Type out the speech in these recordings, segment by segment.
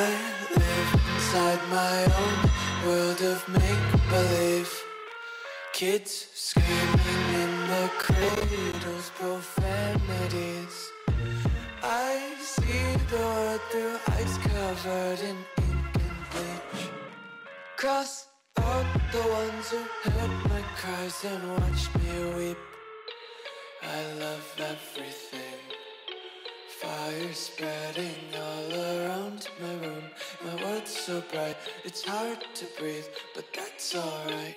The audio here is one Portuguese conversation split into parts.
I live inside my own world of make believe. Kids screaming in the cradles, profanities. I see the world through ice covered in ink and bleach. Cross out the ones who heard my cries and watched me weep. I love everything. Fire spreading all around my room. My world's so bright, it's hard to breathe, but that's alright.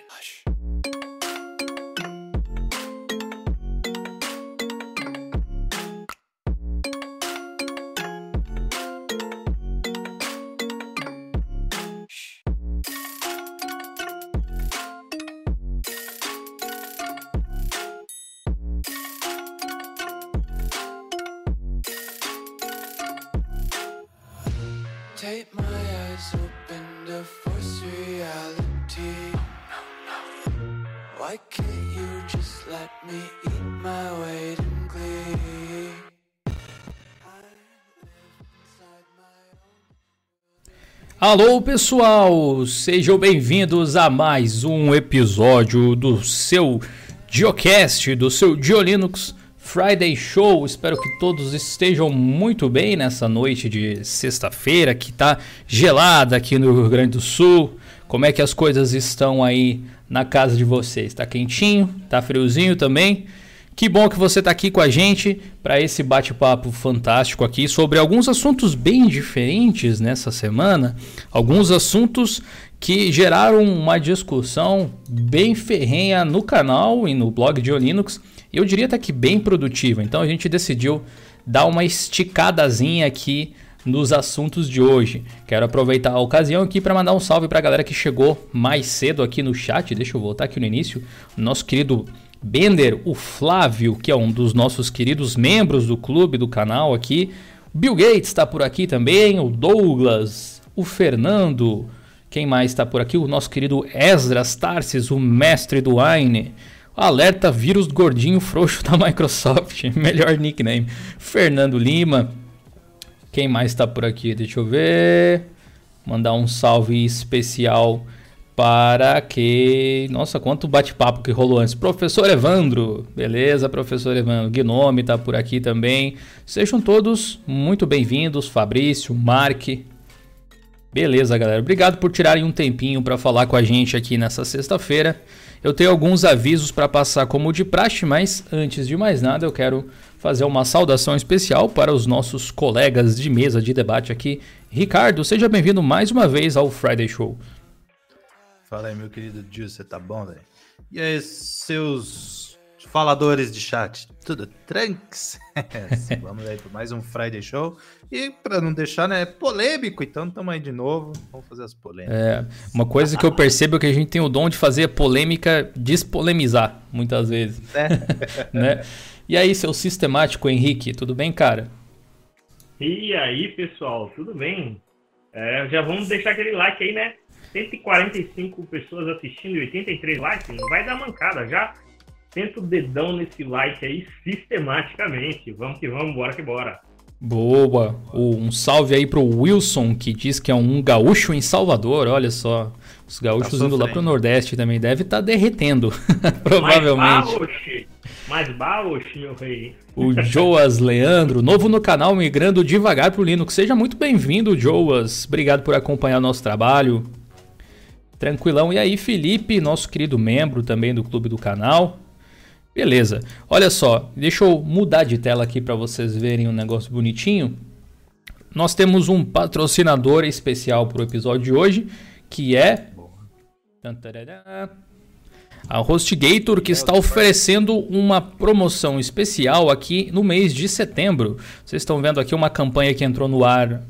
Alô pessoal, sejam bem-vindos a mais um episódio do seu Geocast, do seu Geolinux Friday Show. Espero que todos estejam muito bem nessa noite de sexta-feira que tá gelada aqui no Rio Grande do Sul. Como é que as coisas estão aí na casa de vocês? Tá quentinho? Tá friozinho também? Que bom que você está aqui com a gente para esse bate-papo fantástico aqui sobre alguns assuntos bem diferentes nessa semana, alguns assuntos que geraram uma discussão bem ferrenha no canal e no blog de Linux. Eu diria até que bem produtiva. Então a gente decidiu dar uma esticadazinha aqui nos assuntos de hoje. Quero aproveitar a ocasião aqui para mandar um salve para a galera que chegou mais cedo aqui no chat. Deixa eu voltar aqui no início. Nosso querido Bender, o Flávio, que é um dos nossos queridos membros do clube do canal aqui. Bill Gates está por aqui também, o Douglas, o Fernando. Quem mais está por aqui? O nosso querido Esdras Tarsis, o mestre do Wine. Alerta vírus gordinho frouxo da Microsoft. Melhor nickname. Fernando Lima. Quem mais está por aqui? Deixa eu ver. Mandar um salve especial para que. Nossa, quanto bate-papo que rolou antes. Professor Evandro. Beleza, professor Evandro. Gnome está por aqui também. Sejam todos muito bem-vindos. Fabrício, Mark. Beleza, galera. Obrigado por tirarem um tempinho para falar com a gente aqui nessa sexta-feira. Eu tenho alguns avisos para passar como de praxe, mas antes de mais nada eu quero fazer uma saudação especial para os nossos colegas de mesa de debate aqui. Ricardo, seja bem-vindo mais uma vez ao Friday Show. Fala aí, meu querido Gil, você tá bom, velho? E aí, seus faladores de chat, tudo tranks? Vamos aí para mais um Friday Show. E para não deixar, né, polêmico, então estamos aí de novo. Vamos fazer as polêmicas. É, uma coisa que eu percebo é que a gente tem o dom de fazer a polêmica despolemizar, muitas vezes. É. né? E aí, seu sistemático Henrique, tudo bem, cara? E aí, pessoal, tudo bem? É, já vamos deixar aquele like aí, né? 145 pessoas assistindo e 83 likes, não vai dar mancada já. Senta o dedão nesse like aí sistematicamente. Vamos que vamos, bora que bora. Boa! Um salve aí pro Wilson, que diz que é um gaúcho em Salvador, olha só. Os gaúchos Tá indo lá pro Nordeste também deve estar derretendo, provavelmente. Mais baixo, mais baixo, meu rei. O Joas Leandro, novo no canal, migrando devagar pro Linux. Seja muito bem-vindo, Joas. Obrigado por acompanhar o nosso trabalho. Tranquilão. E aí, Felipe, nosso querido membro também do clube do canal. Beleza. Olha só, deixa eu mudar de tela aqui para vocês verem um negócio bonitinho. Nós temos um patrocinador especial para o episódio de hoje, que é a HostGator, que está oferecendo uma promoção especial aqui no mês de setembro. Vocês estão vendo aqui uma campanha que entrou no ar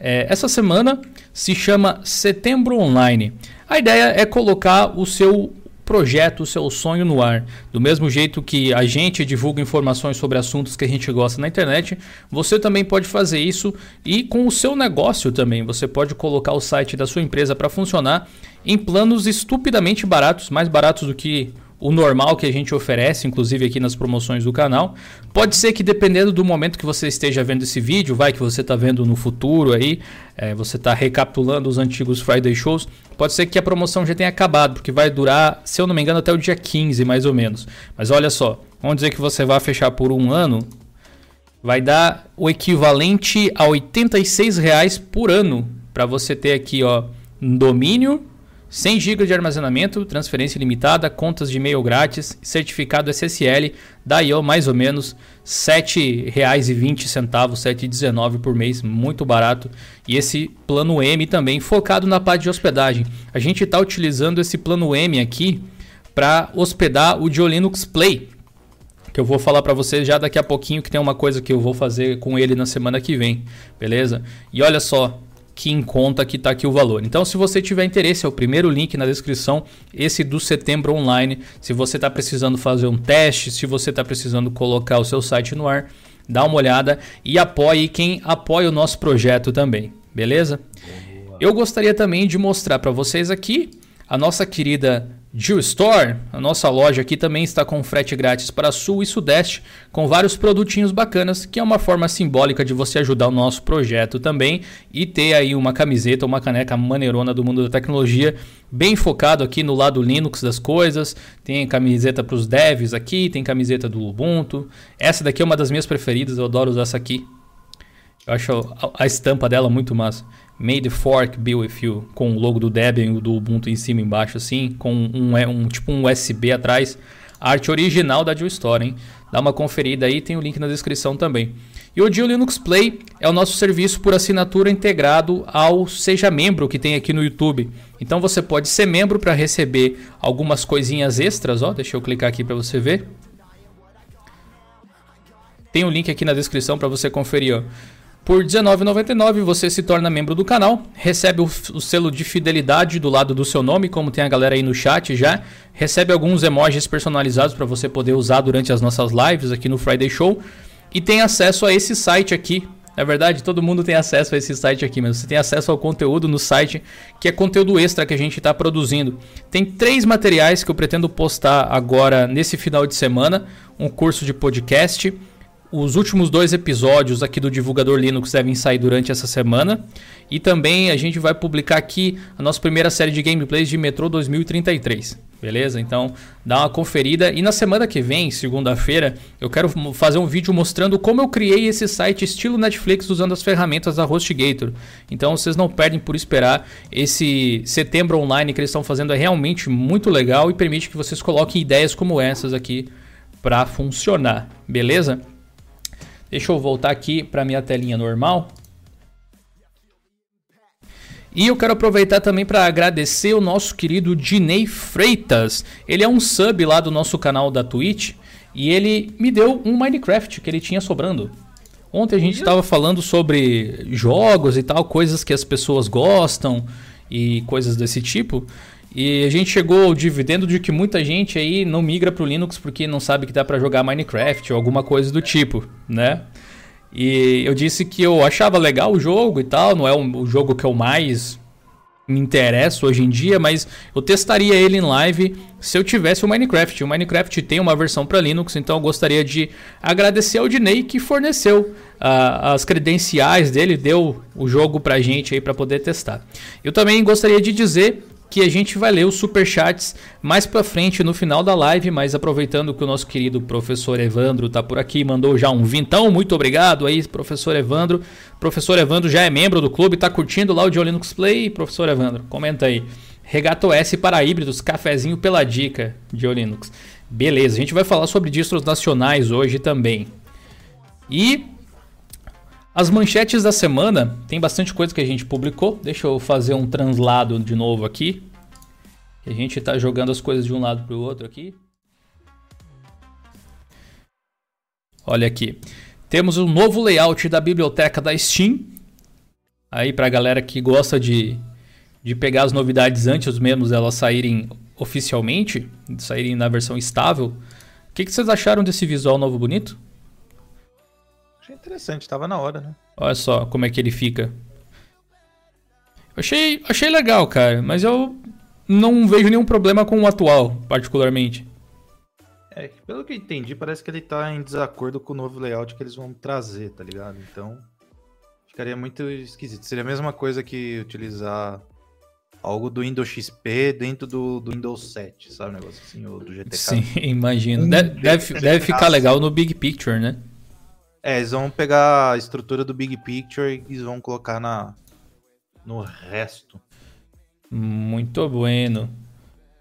é, essa semana, se chama Setembro Online. A ideia é colocar o seu projeto, o seu sonho no ar. Do mesmo jeito que a gente divulga informações sobre assuntos que a gente gosta na internet, você também pode fazer isso e com o seu negócio também. Você pode colocar o site da sua empresa para funcionar em planos estupidamente baratos, mais baratos do que o normal que a gente oferece, inclusive aqui nas promoções do canal. Pode ser que dependendo do momento que você esteja vendo esse vídeo, vai que você está vendo no futuro aí, é, você está recapitulando os antigos Friday Shows, pode ser que a promoção já tenha acabado, porque vai durar, se eu não me engano, até o dia 15 mais ou menos. Mas olha só, vamos dizer que você vai fechar por um ano, vai dar o equivalente a 86 reais por ano para você ter aqui ó, um domínio 100 GB de armazenamento, transferência ilimitada, contas de e-mail grátis, certificado SSL, daí ó, mais ou menos R$ 7,20, R$ 7,19 por mês, muito barato. E esse plano M também focado na parte de hospedagem. A gente está utilizando esse plano M aqui para hospedar o Diolinux Play, que eu vou falar para vocês já daqui a pouquinho que tem uma coisa que eu vou fazer com ele na semana que vem, beleza? E olha só, que em conta que está aqui o valor. Então, se você tiver interesse, é o primeiro link na descrição, esse do setembro online. Se você está precisando fazer um teste, se você está precisando colocar o seu site no ar, dá uma olhada e apoie quem apoia o nosso projeto também, beleza? Eu gostaria também de mostrar para vocês aqui a nossa querida Jill Store, a nossa loja aqui também está com frete grátis para Sul e Sudeste, com vários produtinhos bacanas, que é uma forma simbólica de você ajudar o nosso projeto também e ter aí uma camiseta, uma caneca maneirona do mundo da tecnologia, bem focado aqui no lado Linux das coisas. Tem camiseta para os devs aqui, tem camiseta do Ubuntu. Essa daqui é uma das minhas preferidas, eu adoro usar essa aqui. Eu acho a estampa dela muito massa. May the Fork Be With You, com o logo do Debian do Ubuntu em cima e embaixo, assim, com um, um, tipo um USB atrás. A arte original da Jill Store, hein? Dá uma conferida aí, tem o link na descrição também. E o Jill Linux Play é o nosso serviço por assinatura integrado ao Seja Membro que tem aqui no YouTube. Então você pode ser membro para receber algumas coisinhas extras, ó. Deixa eu clicar aqui para você ver. Tem o um link aqui na descrição para você conferir, ó. Por R$19,99 você se torna membro do canal, recebe o, o, selo de fidelidade do lado do seu nome, como tem a galera aí no chat já, recebe alguns emojis personalizados para você poder usar durante as nossas lives aqui no Friday Show. E tem acesso a esse site aqui. Na verdade, todo mundo tem acesso a esse site aqui, mas você tem acesso ao conteúdo no site, que é conteúdo extra que a gente está produzindo. Tem três materiais que eu pretendo postar agora nesse final de semana: um curso de podcast os últimos dois episódios aqui do Divulgador Linux devem sair durante essa semana. E também a gente vai publicar aqui a nossa primeira série de gameplays de Metro 2033. Beleza? Então dá uma conferida. E na semana que vem, segunda-feira, eu quero fazer um vídeo mostrando como eu criei esse site estilo Netflix usando as ferramentas da HostGator. Então vocês não perdem por esperar. Esse setembro online que eles estão fazendo é realmente muito legal e permite que vocês coloquem ideias como essas aqui para funcionar. Beleza? Deixa eu voltar aqui para minha telinha normal. E eu quero aproveitar também para agradecer o nosso querido Dinei Freitas. Ele é um sub lá do nosso canal da Twitch e ele me deu um Minecraft que ele tinha sobrando. Ontem a gente estava falando sobre jogos e tal, coisas que as pessoas gostam e coisas desse tipo. E a gente chegou ao dividendo de que muita gente aí não migra para o Linux porque não sabe que dá para jogar Minecraft ou alguma coisa do tipo, né? E eu disse que eu achava legal o jogo e tal, não é o jogo que eu mais me interesso hoje em dia, mas eu testaria ele em live se eu tivesse o Minecraft. O Minecraft tem uma versão para Linux, então eu gostaria de agradecer ao Dinei que forneceu uh, as credenciais dele, deu o jogo pra gente aí para poder testar. Eu também gostaria de dizer que a gente vai ler os superchats mais para frente no final da live, mas aproveitando que o nosso querido professor Evandro tá por aqui, mandou já um vintão, muito obrigado aí, professor Evandro. Professor Evandro já é membro do clube, tá curtindo lá o John Linux Play, professor Evandro, comenta aí. Regato S para híbridos, cafezinho pela dica de Linux. Beleza, a gente vai falar sobre distros nacionais hoje também. E as manchetes da semana, tem bastante coisa que a gente publicou. Deixa eu fazer um translado de novo aqui. A gente está jogando as coisas de um lado para o outro aqui. Olha aqui. Temos um novo layout da biblioteca da Steam. Aí para a galera que gosta de, de pegar as novidades antes mesmo delas saírem oficialmente, saírem na versão estável. O que, que vocês acharam desse visual novo bonito? Interessante, tava na hora, né? Olha só como é que ele fica. Achei, achei legal, cara, mas eu não vejo nenhum problema com o atual, particularmente. É, pelo que eu entendi, parece que ele tá em desacordo com o novo layout que eles vão trazer, tá ligado? Então, ficaria muito esquisito. Seria a mesma coisa que utilizar algo do Windows XP dentro do, do Windows 7, sabe? Um negócio assim, ou do GTK. Sim, imagino. Deve, deve, deve ficar legal no Big Picture, né? É, eles vão pegar a estrutura do Big Picture e vão colocar na, no resto. Muito bueno.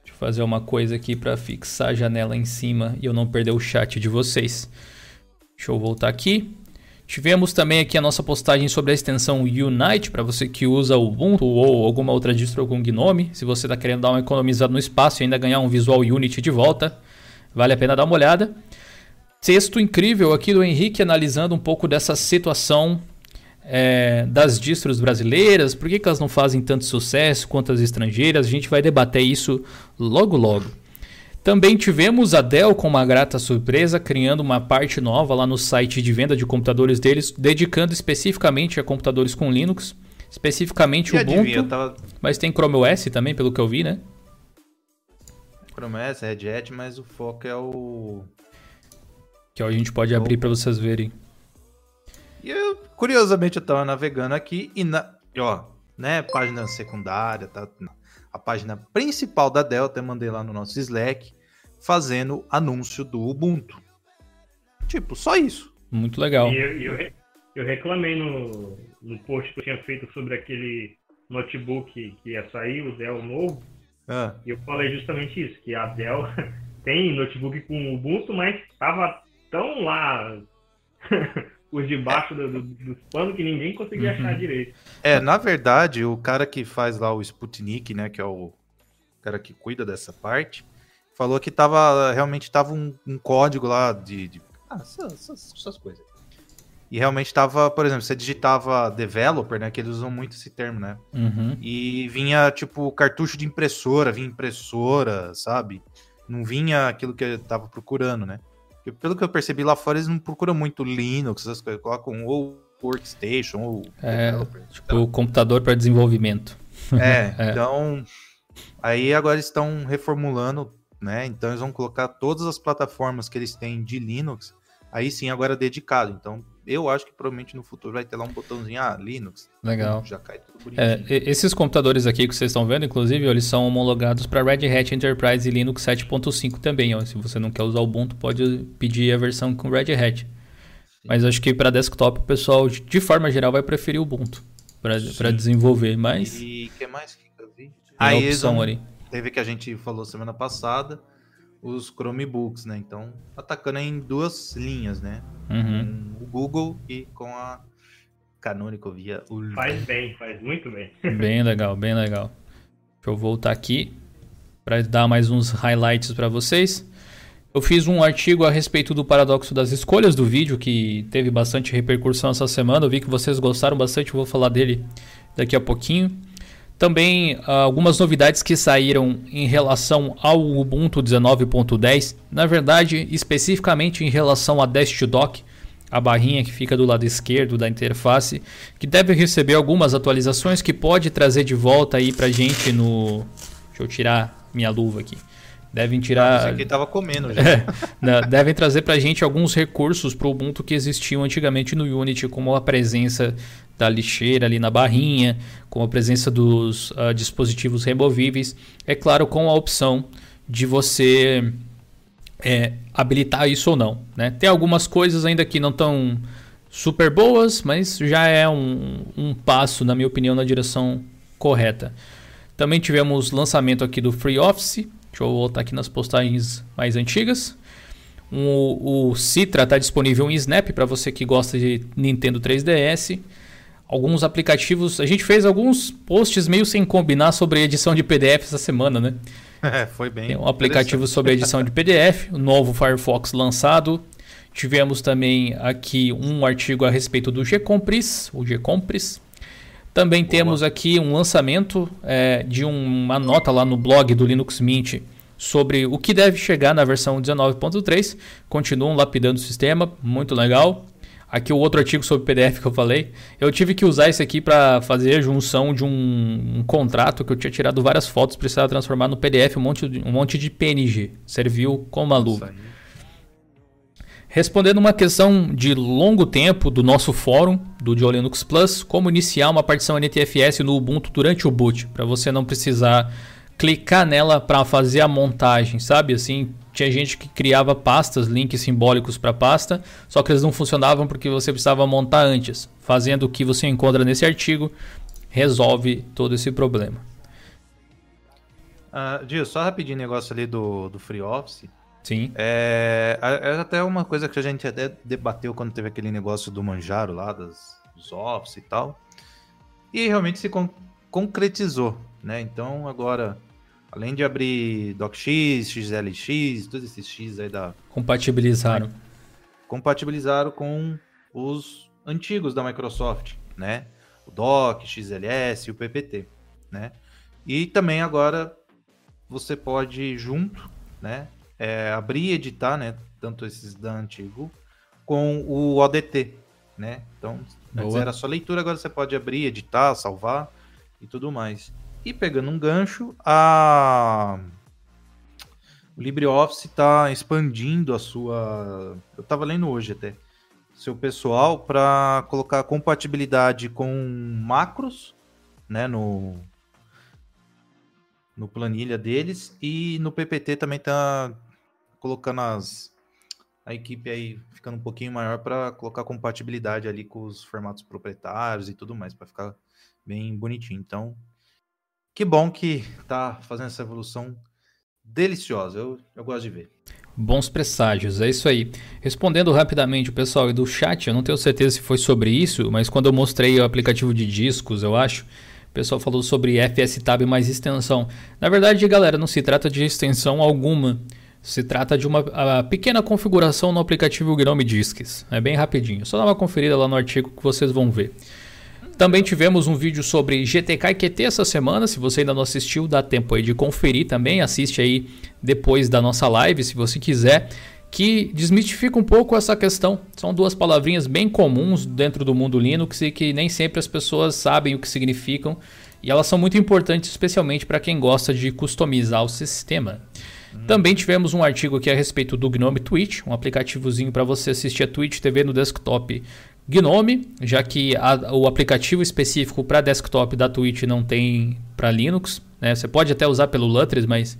Deixa eu fazer uma coisa aqui para fixar a janela em cima e eu não perder o chat de vocês. Deixa eu voltar aqui. Tivemos também aqui a nossa postagem sobre a extensão Unite para você que usa o Ubuntu ou alguma outra distro com Gnome. Se você está querendo dar uma economizada no espaço e ainda ganhar um visual Unity de volta, vale a pena dar uma olhada. Texto incrível aqui do Henrique analisando um pouco dessa situação é, das distros brasileiras, por que, que elas não fazem tanto sucesso quanto as estrangeiras. A gente vai debater isso logo logo. Também tivemos a Dell com uma grata surpresa, criando uma parte nova lá no site de venda de computadores deles, dedicando especificamente a computadores com Linux, especificamente o Ubuntu, tava... mas tem Chrome OS também, pelo que eu vi, né? Chrome OS, Red Hat, mas o foco é o... Que a gente pode abrir para vocês verem. E eu, curiosamente, eu tava navegando aqui e, na, ó, né, página secundária, tá? A página principal da Dell, até mandei lá no nosso Slack, fazendo anúncio do Ubuntu. Tipo, só isso. Muito legal. E eu, eu, eu reclamei no, no post que eu tinha feito sobre aquele notebook que ia sair, o Dell novo. Ah. E eu falei justamente isso, que a Dell tem notebook com Ubuntu, mas estava tão lá os de baixo do, do, dos panos que ninguém conseguia uhum. achar direito. É, na verdade, o cara que faz lá o Sputnik, né, que é o cara que cuida dessa parte, falou que tava, realmente tava um, um código lá de... de ah, essas, essas, essas coisas. E realmente tava, por exemplo, você digitava developer, né, que eles usam muito esse termo, né, uhum. e vinha, tipo, cartucho de impressora, vinha impressora, sabe? Não vinha aquilo que eu tava procurando, né? Porque pelo que eu percebi lá fora, eles não procuram muito Linux, essas coisas, colocam ou workstation ou é, tipo então, computador para desenvolvimento. É, é, então aí agora estão reformulando, né? Então eles vão colocar todas as plataformas que eles têm de Linux, aí sim agora dedicado. Então eu acho que provavelmente no futuro vai ter lá um botãozinho, ah, Linux. Legal. Já cai tudo bonitinho. É, esses computadores aqui que vocês estão vendo, inclusive, eles são homologados para Red Hat Enterprise e Linux 7.5 também. Ó. Se você não quer usar o Ubuntu, pode pedir a versão com Red Hat. Sim. Mas acho que para desktop o pessoal, de forma geral, vai preferir o Ubuntu para desenvolver. Mas. E o que mais que eu vi? a opção ali. Teve que a gente falou semana passada os Chromebooks, né? Então, atacando em duas linhas, né? Uhum. Com o Google e com a Canonical via Ultra. Faz bem, faz muito bem. Bem legal, bem legal. Deixa eu voltar aqui para dar mais uns highlights para vocês. Eu fiz um artigo a respeito do paradoxo das escolhas do vídeo que teve bastante repercussão essa semana. Eu vi que vocês gostaram bastante, vou falar dele daqui a pouquinho. Também uh, algumas novidades que saíram em relação ao Ubuntu 19.10, na verdade, especificamente em relação a Dock, a barrinha que fica do lado esquerdo da interface, que deve receber algumas atualizações que pode trazer de volta aí pra gente no Deixa eu tirar minha luva aqui. Devem tirar. Ah, que tava comendo já. É, devem trazer pra gente alguns recursos pro Ubuntu que existiam antigamente no Unity, como a presença da lixeira ali na barrinha, com a presença dos uh, dispositivos removíveis. É claro, com a opção de você é, habilitar isso ou não. Né? Tem algumas coisas ainda que não estão super boas, mas já é um, um passo, na minha opinião, na direção correta. Também tivemos lançamento aqui do FreeOffice. Deixa eu voltar aqui nas postagens mais antigas. O, o Citra está disponível em Snap para você que gosta de Nintendo 3DS alguns aplicativos. A gente fez alguns posts meio sem combinar sobre edição de PDF essa semana, né? É, foi bem. Tem um aplicativo sobre edição de PDF, o novo Firefox lançado. Tivemos também aqui um artigo a respeito do Gcompris, o Gcompris. Também Boa. temos aqui um lançamento é, de uma nota lá no blog do Linux Mint sobre o que deve chegar na versão 19.3. Continuam lapidando o sistema, muito legal. Aqui o outro artigo sobre PDF que eu falei, eu tive que usar esse aqui para fazer a junção de um, um, contrato que eu tinha tirado várias fotos, precisava transformar no PDF um monte de, um monte de PNG. Serviu como uma luva. Respondendo uma questão de longo tempo do nosso fórum do Dio Linux Plus, como iniciar uma partição NTFS no Ubuntu durante o boot, para você não precisar clicar nela para fazer a montagem, sabe? Assim, tinha gente que criava pastas, links simbólicos para pasta, só que eles não funcionavam porque você precisava montar antes. Fazendo o que você encontra nesse artigo, resolve todo esse problema. Uh, só rapidinho negócio ali do, do FreeOffice. Sim. É, é até uma coisa que a gente até debateu quando teve aquele negócio do Manjaro lá, das, dos Office e tal. E realmente se con concretizou, né? Então agora, além de abrir DocX, XLX, todos esses X aí da... Compatibilizaram. Compatibilizaram com os antigos da Microsoft, né? O Doc, XLS e o PPT, né? E também agora você pode junto, né? É, abrir e editar, né? Tanto esses da antigo, com o ODT, né? Então, antes era só leitura, agora você pode abrir, editar, salvar e tudo mais. E pegando um gancho, a o LibreOffice está expandindo a sua. Eu estava lendo hoje até. Seu pessoal para colocar compatibilidade com macros, né? No, no planilha deles e no PPT também tá colocando as, a equipe aí ficando um pouquinho maior para colocar compatibilidade ali com os formatos proprietários e tudo mais, para ficar bem bonitinho. Então, que bom que tá fazendo essa evolução deliciosa. Eu, eu gosto de ver. Bons presságios, é isso aí. Respondendo rapidamente o pessoal do chat, eu não tenho certeza se foi sobre isso, mas quando eu mostrei o aplicativo de discos, eu acho, o pessoal falou sobre FSTab mais extensão. Na verdade, galera, não se trata de extensão alguma. Se trata de uma pequena configuração no aplicativo Gnome Discs. É bem rapidinho. Só dá uma conferida lá no artigo que vocês vão ver. Também tivemos um vídeo sobre GTK e QT essa semana. Se você ainda não assistiu, dá tempo aí de conferir também. Assiste aí depois da nossa live, se você quiser. Que desmistifica um pouco essa questão. São duas palavrinhas bem comuns dentro do mundo Linux e que nem sempre as pessoas sabem o que significam. E elas são muito importantes, especialmente para quem gosta de customizar o sistema. Também tivemos um artigo aqui a respeito do Gnome Twitch, um aplicativozinho para você assistir a Twitch TV no desktop Gnome, já que a, o aplicativo específico para desktop da Twitch não tem para Linux. Né? Você pode até usar pelo Lutris, mas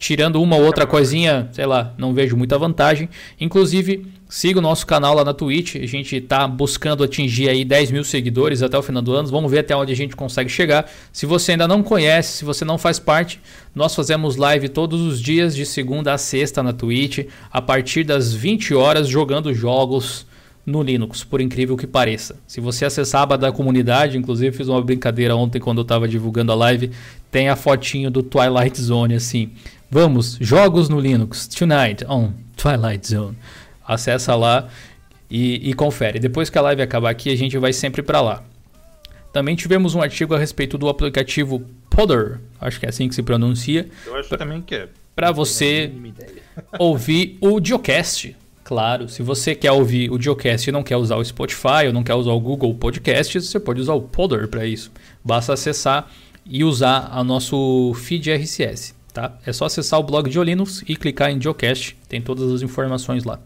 tirando uma ou outra coisinha, sei lá, não vejo muita vantagem. Inclusive, siga o nosso canal lá na Twitch. A gente está buscando atingir aí 10 mil seguidores até o final do ano. Vamos ver até onde a gente consegue chegar. Se você ainda não conhece, se você não faz parte, nós fazemos live todos os dias de segunda a sexta na Twitch, a partir das 20 horas, jogando jogos no Linux, por incrível que pareça. Se você acessar a aba da comunidade, inclusive fiz uma brincadeira ontem quando eu estava divulgando a live, tem a fotinho do Twilight Zone assim. Vamos, jogos no Linux, tonight on Twilight Zone. Acessa lá e, e confere. Depois que a live acabar aqui, a gente vai sempre para lá. Também tivemos um artigo a respeito do aplicativo Podder, acho que é assim que se pronuncia. Eu acho pra, também que é. Para você ouvir o Geocast. Claro, se você quer ouvir o Geocast e não quer usar o Spotify ou não quer usar o Google Podcasts, você pode usar o Podder para isso. Basta acessar e usar o nosso feed RSS. Tá? É só acessar o blog de Linux e clicar em Geocast, tem todas as informações lá.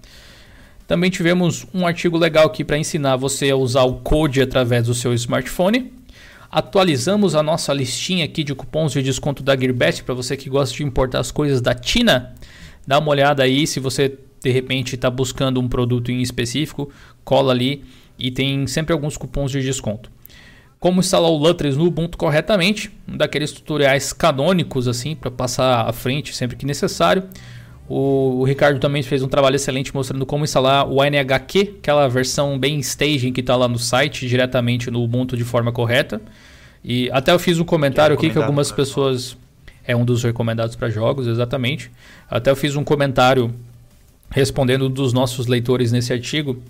Também tivemos um artigo legal aqui para ensinar você a usar o Code através do seu smartphone. Atualizamos a nossa listinha aqui de cupons de desconto da Gearbest para você que gosta de importar as coisas da China. Dá uma olhada aí se você de repente está buscando um produto em específico, cola ali e tem sempre alguns cupons de desconto como instalar o Lutris no Ubuntu corretamente, um daqueles tutoriais canônicos assim para passar à frente sempre que necessário. O, o, Ricardo também fez um trabalho excelente mostrando como instalar o NHQ, aquela versão bem staging que está lá no site, diretamente no Ubuntu de forma correta. E até eu fiz um comentário é aqui que algumas pessoas. É um dos recomendados para jogos, exatamente. Até eu fiz um comentário respondendo dos nossos leitores nesse artigo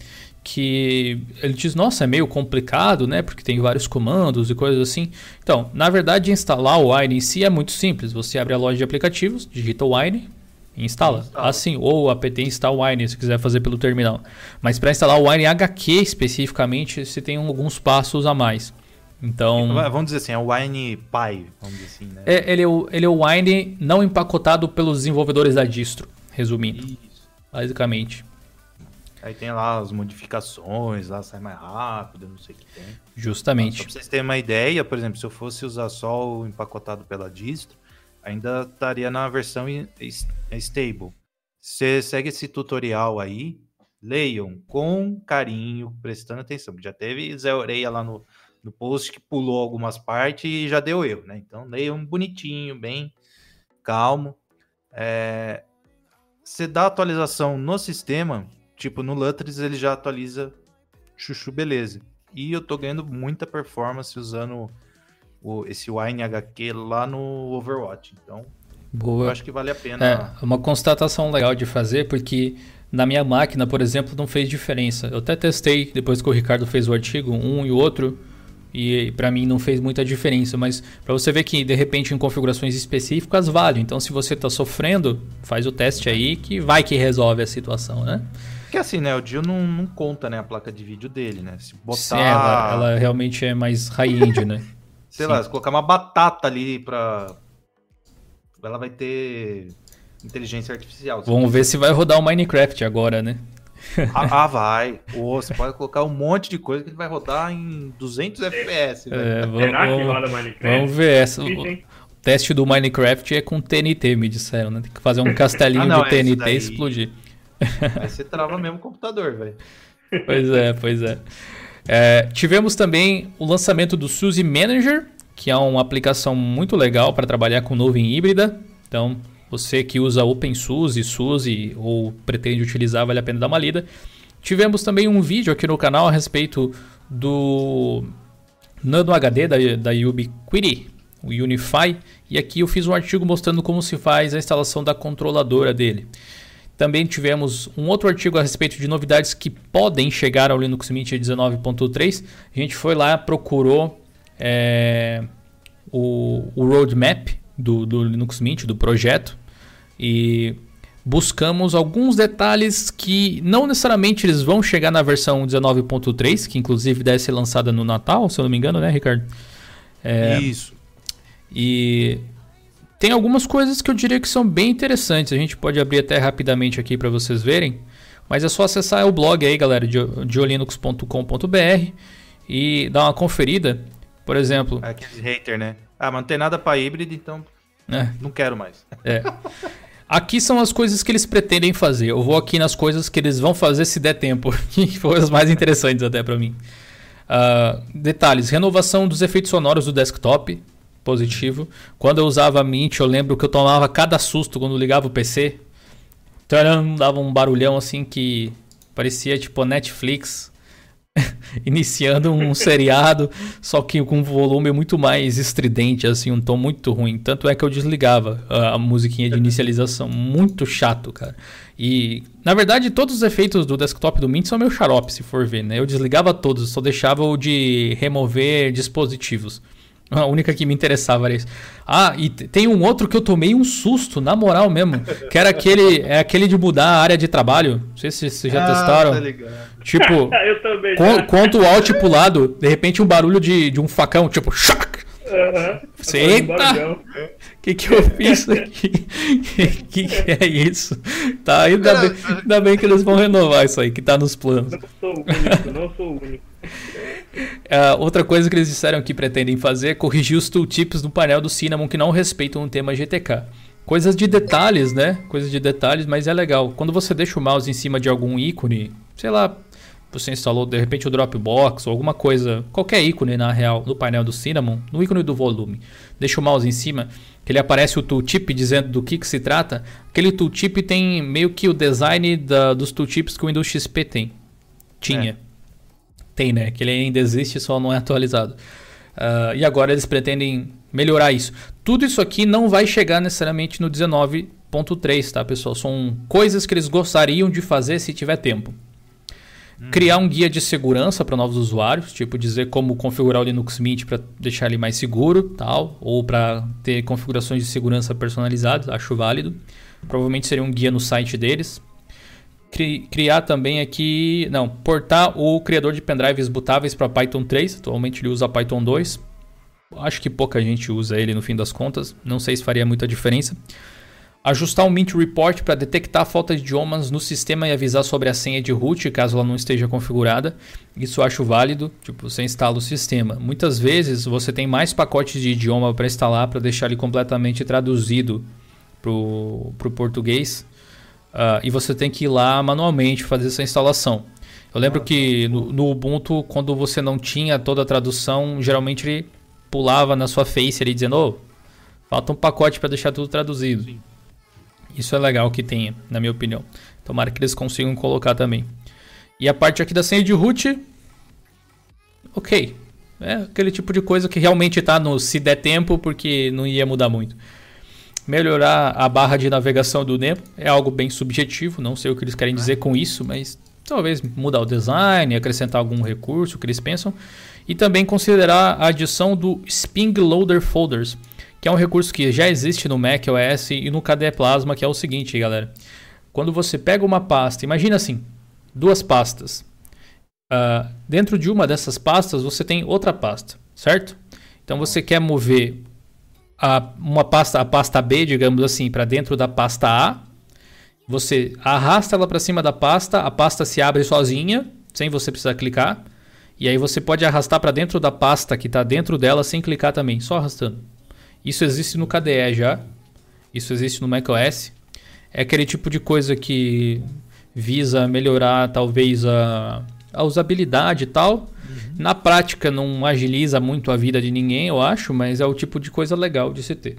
que ele diz, nossa, é meio complicado, né? Porque tem vários comandos e coisas assim. Então, na verdade, instalar o Wine em si é muito simples. Você abre a loja de aplicativos, digita o Wine e instala. instala. Assim, ou apt install Wine, se quiser fazer pelo terminal. Mas para instalar o Wine HQ especificamente, você tem alguns passos a mais. Então, vamos dizer assim, é o Wine Pie, vamos dizer assim, né? É, ele, é o, ele é o Wine não empacotado pelos desenvolvedores da distro, resumindo. Isso. Basicamente. Aí tem lá as modificações, lá sai mais rápido, não sei o que tem. Justamente. Só pra vocês terem uma ideia, por exemplo, se eu fosse usar só o empacotado pela distro, ainda estaria na versão is- stable. Você segue esse tutorial aí, leiam com carinho, prestando atenção. Já teve Zé Oreia lá no, no post que pulou algumas partes e já deu erro, né? Então leiam bonitinho, bem calmo. É, Você dá atualização no sistema, tipo no Lutris ele já atualiza chuchu beleza. E eu tô ganhando muita performance usando o, esse Wine HQ lá no Overwatch. Então, eu Boa. acho que vale a pena. É, uma constatação legal de fazer, porque na minha máquina, por exemplo, não fez diferença. Eu até testei depois que o Ricardo fez o artigo, um e o outro, e pra mim não fez muita diferença. Mas pra você ver que de repente em configurações específicas vale. Então se você tá sofrendo, faz o teste aí que vai que resolve a situação, né? Porque assim, né? O Dio não, não conta né, a placa de vídeo dele, né? Se botar. Sim, ela, ela realmente é mais high-end, né? sei sim. lá, se colocar uma batata ali pra. Ela vai ter inteligência artificial. Vamos ver se vai rodar o Minecraft agora, né? Ah, ah, vai. Ô, você pode colocar um monte de coisa que ele vai rodar em 200 FPS. É, vamos, Será que vamos- roda Minecraft? vamos ver essa. O teste do Minecraft é com TNT, me disseram, né? Tem que fazer um castelinho Ah, não, de é, TNT daí- e explodir. Aí você trava mesmo o computador, velho. Pois é, pois é. É, tivemos também o lançamento do SUSE Manager, que é uma aplicação muito legal para trabalhar com nuvem híbrida. Então, você que usa OpenSUSE, SUSE ou pretende utilizar, vale a pena dar uma lida. Tivemos também um vídeo aqui no canal a respeito do Nano HD da, da Ubiquiti, o Unify, e aqui eu fiz um artigo mostrando como se faz a instalação da controladora dele. Também tivemos um outro artigo a respeito de novidades que podem chegar ao Linux Mint 19.3. A gente foi lá, procurou é, o, o roadmap do, do Linux Mint, do projeto, e buscamos alguns detalhes que não necessariamente eles vão chegar na versão 19.3, que inclusive deve ser lançada no Natal, se eu não me engano, né, Ricardo? É, Isso. e tem algumas coisas que eu diria que são bem interessantes. A gente pode abrir até rapidamente aqui para vocês verem. Mas é só acessar o blog aí, galera, diolinux.com.br e dar uma conferida. Por exemplo, É aqueles hater, né? Ah, mas não tem nada pra híbrido, então né? não quero mais. É. Aqui são as coisas que eles pretendem fazer. Eu vou aqui nas coisas que eles vão fazer se der tempo, que foram as mais interessantes até para mim. Ah, detalhes: renovação dos efeitos sonoros do desktop, positivo. Quando eu usava Mint, eu lembro que eu tomava cada susto quando ligava o PC. Taram, dava um barulhão assim que parecia tipo Netflix iniciando um seriado, só que com um volume muito mais estridente, assim, um tom muito ruim. Tanto é que eu desligava a, musiquinha de inicialização. Muito chato, cara. E, na verdade, todos os efeitos do desktop do Mint são meio xarope, se for ver, né? Eu desligava todos, só deixava o de remover dispositivos. A única que me interessava era isso. Ah, e tem um outro que eu tomei um susto, na moral mesmo. Que era aquele, é aquele de mudar a área de trabalho. Não sei se vocês já Ah, testaram. Tá. Tipo, eu também. conta o alt pro lado, de repente um barulho de, de um facão, tipo, choc! Aham. Você, eita! que, que eu fiz aqui? O que, que é isso? Tá, ainda bem, ainda bem que eles vão renovar isso aí, que tá nos planos. Não sou o único, não sou o único. Ah, outra coisa que eles disseram que pretendem fazer é corrigir os tooltips do painel do Cinnamon que não respeitam o tema GTK. Coisas de detalhes, né? Coisas de detalhes, mas é legal. Quando você deixa o mouse em cima de algum ícone, sei lá, você instalou de repente o Dropbox ou alguma coisa, qualquer ícone na real, no painel do Cinnamon, no ícone do volume, deixa o mouse em cima, que ele aparece o tooltip dizendo do que, que se trata. Aquele tooltip tem meio que o design da- dos tooltips que o Windows XP tem. Tinha. Tem, né? Que ele ainda existe, só não é atualizado. Ah, e agora eles pretendem melhorar isso. Tudo isso aqui não vai chegar necessariamente no 19.3, tá, pessoal? São coisas que eles gostariam de fazer se tiver tempo. Criar um guia de segurança para novos usuários, tipo dizer como configurar o Linux Mint para deixar ele mais seguro, tal, ou para ter configurações de segurança personalizadas, acho válido. Provavelmente seria um guia no site deles. Cri- criar também aqui, não, portar o criador de pendrives bootáveis para Python 3. Atualmente ele usa Python 2. Acho que pouca gente usa ele no fim das contas. Não sei se faria muita diferença. Ajustar um Mint Report para detectar a falta de idiomas no sistema e avisar sobre a senha de root caso ela não esteja configurada. Isso eu acho válido. Tipo, você instala o sistema. Muitas vezes você tem mais pacotes de idioma para instalar para deixar ele completamente traduzido para o português. Uh, e você tem que ir lá manualmente fazer essa instalação. Eu lembro que no, no, Ubuntu, quando você não tinha toda a tradução, geralmente ele pulava na sua face ali dizendo: oh, falta um pacote para deixar tudo traduzido. Sim. Isso é legal que tenha, na minha opinião. Tomara que eles consigam colocar também. E a parte aqui da senha de root, ok. É aquele tipo de coisa que realmente está no se der tempo, porque não ia mudar muito. Melhorar a barra de navegação do Nemo é algo bem subjetivo, não sei o que eles querem dizer com isso, mas talvez mudar o design, acrescentar algum recurso que eles pensam. E também considerar a adição do Sping Loader Folders que é um recurso que já existe no Mac OS e no KDE Plasma, que é o seguinte, galera. Quando você pega uma pasta, imagina assim, duas pastas. Uh, dentro de uma dessas pastas você tem outra pasta, certo? Então você quer mover a, uma pasta, a pasta B, digamos assim, para dentro da pasta A. Você arrasta ela para cima da pasta, a pasta se abre sozinha, sem você precisar clicar. E aí você pode arrastar para dentro da pasta que está dentro dela sem clicar também, só arrastando. Isso existe no KDE já. Isso existe no macOS. É aquele tipo de coisa que visa melhorar talvez a, a usabilidade e tal. Uhum. Na prática não agiliza muito a vida de ninguém, eu acho, mas é o tipo de coisa legal de se ter.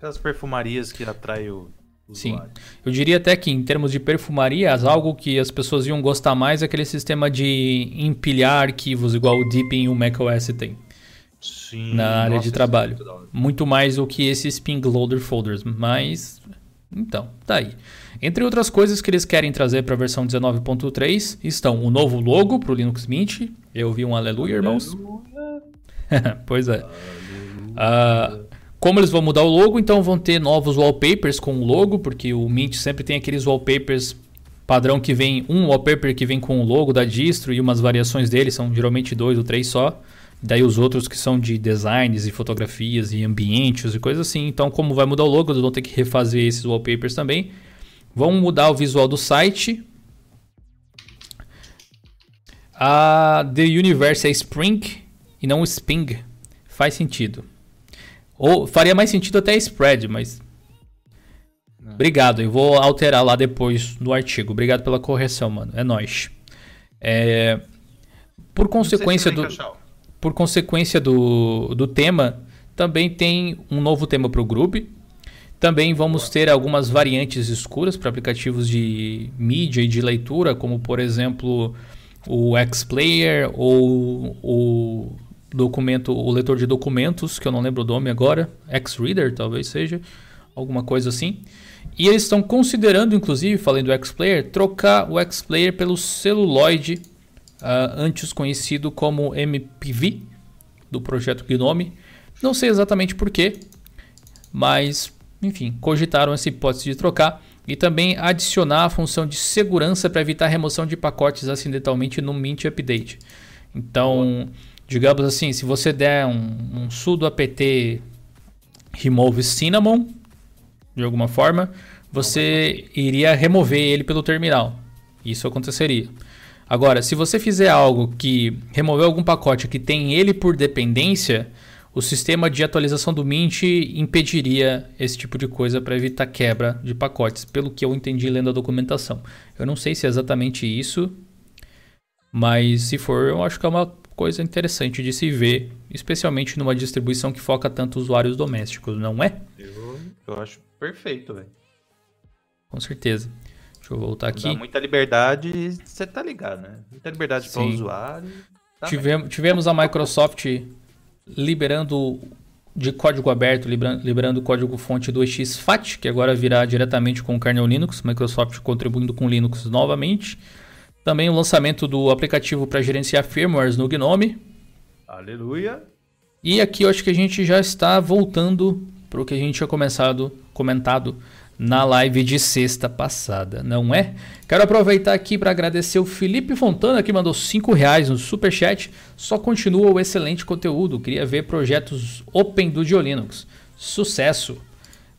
As perfumarias que atrai o Sim. Eu diria até que em termos de perfumarias, algo que as pessoas iam gostar mais é aquele sistema de empilhar arquivos igual o Deep em um macOS tem. Sim, na área nossa, de é trabalho. É muito mais do que esses ping loader folders, mas então, tá aí. Entre outras coisas que eles querem trazer para a versão 19.3 estão o novo logo para o Linux Mint. Eu vi um aleluia, irmãos. pois é. Uh, como eles vão mudar o logo, então vão ter novos wallpapers com o logo, porque o Mint sempre tem aqueles wallpapers padrão que vem um wallpaper que vem com o logo da distro e umas variações dele, são geralmente dois ou três só. Daí os outros que são de designs e fotografias e ambientes e coisas assim. Então, como vai mudar o logo, eles vão ter que refazer esses wallpapers também. Vão mudar o visual do site. A The Universe é Spring e não Sping. Faz sentido. Ou faria mais sentido até Spread, mas. Obrigado, eu vou alterar lá depois no artigo. Obrigado pela correção, mano. É nóis. É... Por consequência do por consequência do, do tema, também tem um novo tema para o Groove. Também vamos ter algumas variantes escuras para aplicativos de mídia e de leitura, como por exemplo o X-Player ou o documento, o leitor de documentos, que eu não lembro o nome agora, X-Reader talvez seja, alguma coisa assim. E eles estão considerando, inclusive, falando do X-Player, trocar o X-Player pelo celuloide antes conhecido como MPV, do projeto Gnome. Não sei exatamente porquê, mas enfim, cogitaram essa hipótese de trocar e também adicionar a função de segurança para evitar a remoção de pacotes acidentalmente no Mint Update. Então, digamos assim, se você der um, um sudo apt remove cinnamon de alguma forma, você iria remover ele pelo terminal. Isso aconteceria. Agora, se você fizer algo que remover algum pacote que tem ele por dependência, o sistema de atualização do Mint impediria esse tipo de coisa para evitar quebra de pacotes, pelo que eu entendi lendo a documentação. Eu não sei se é exatamente isso, mas se for, eu acho que é uma coisa interessante de se ver, especialmente numa distribuição que foca tanto usuários domésticos, não é? Eu, eu acho perfeito, velho. Com certeza. Deixa eu voltar aqui. Dá muita liberdade, você tá ligado, né? Muita liberdade para o usuário. Tá tivemos, tivemos a Microsoft liberando de código aberto, liberando o código fonte do XFAT, que agora virá diretamente com o kernel Linux, Microsoft contribuindo com Linux novamente. Também o lançamento do aplicativo para gerenciar firmwares no Gnome. Aleluia! E aqui eu acho que a gente já está voltando para o que a gente tinha começado, comentado na live de sexta passada, não é? Quero aproveitar aqui para agradecer o Felipe Fontana que mandou 5 reais no super chat. Só continua o excelente conteúdo. Queria ver projetos open do Diolinux. Sucesso!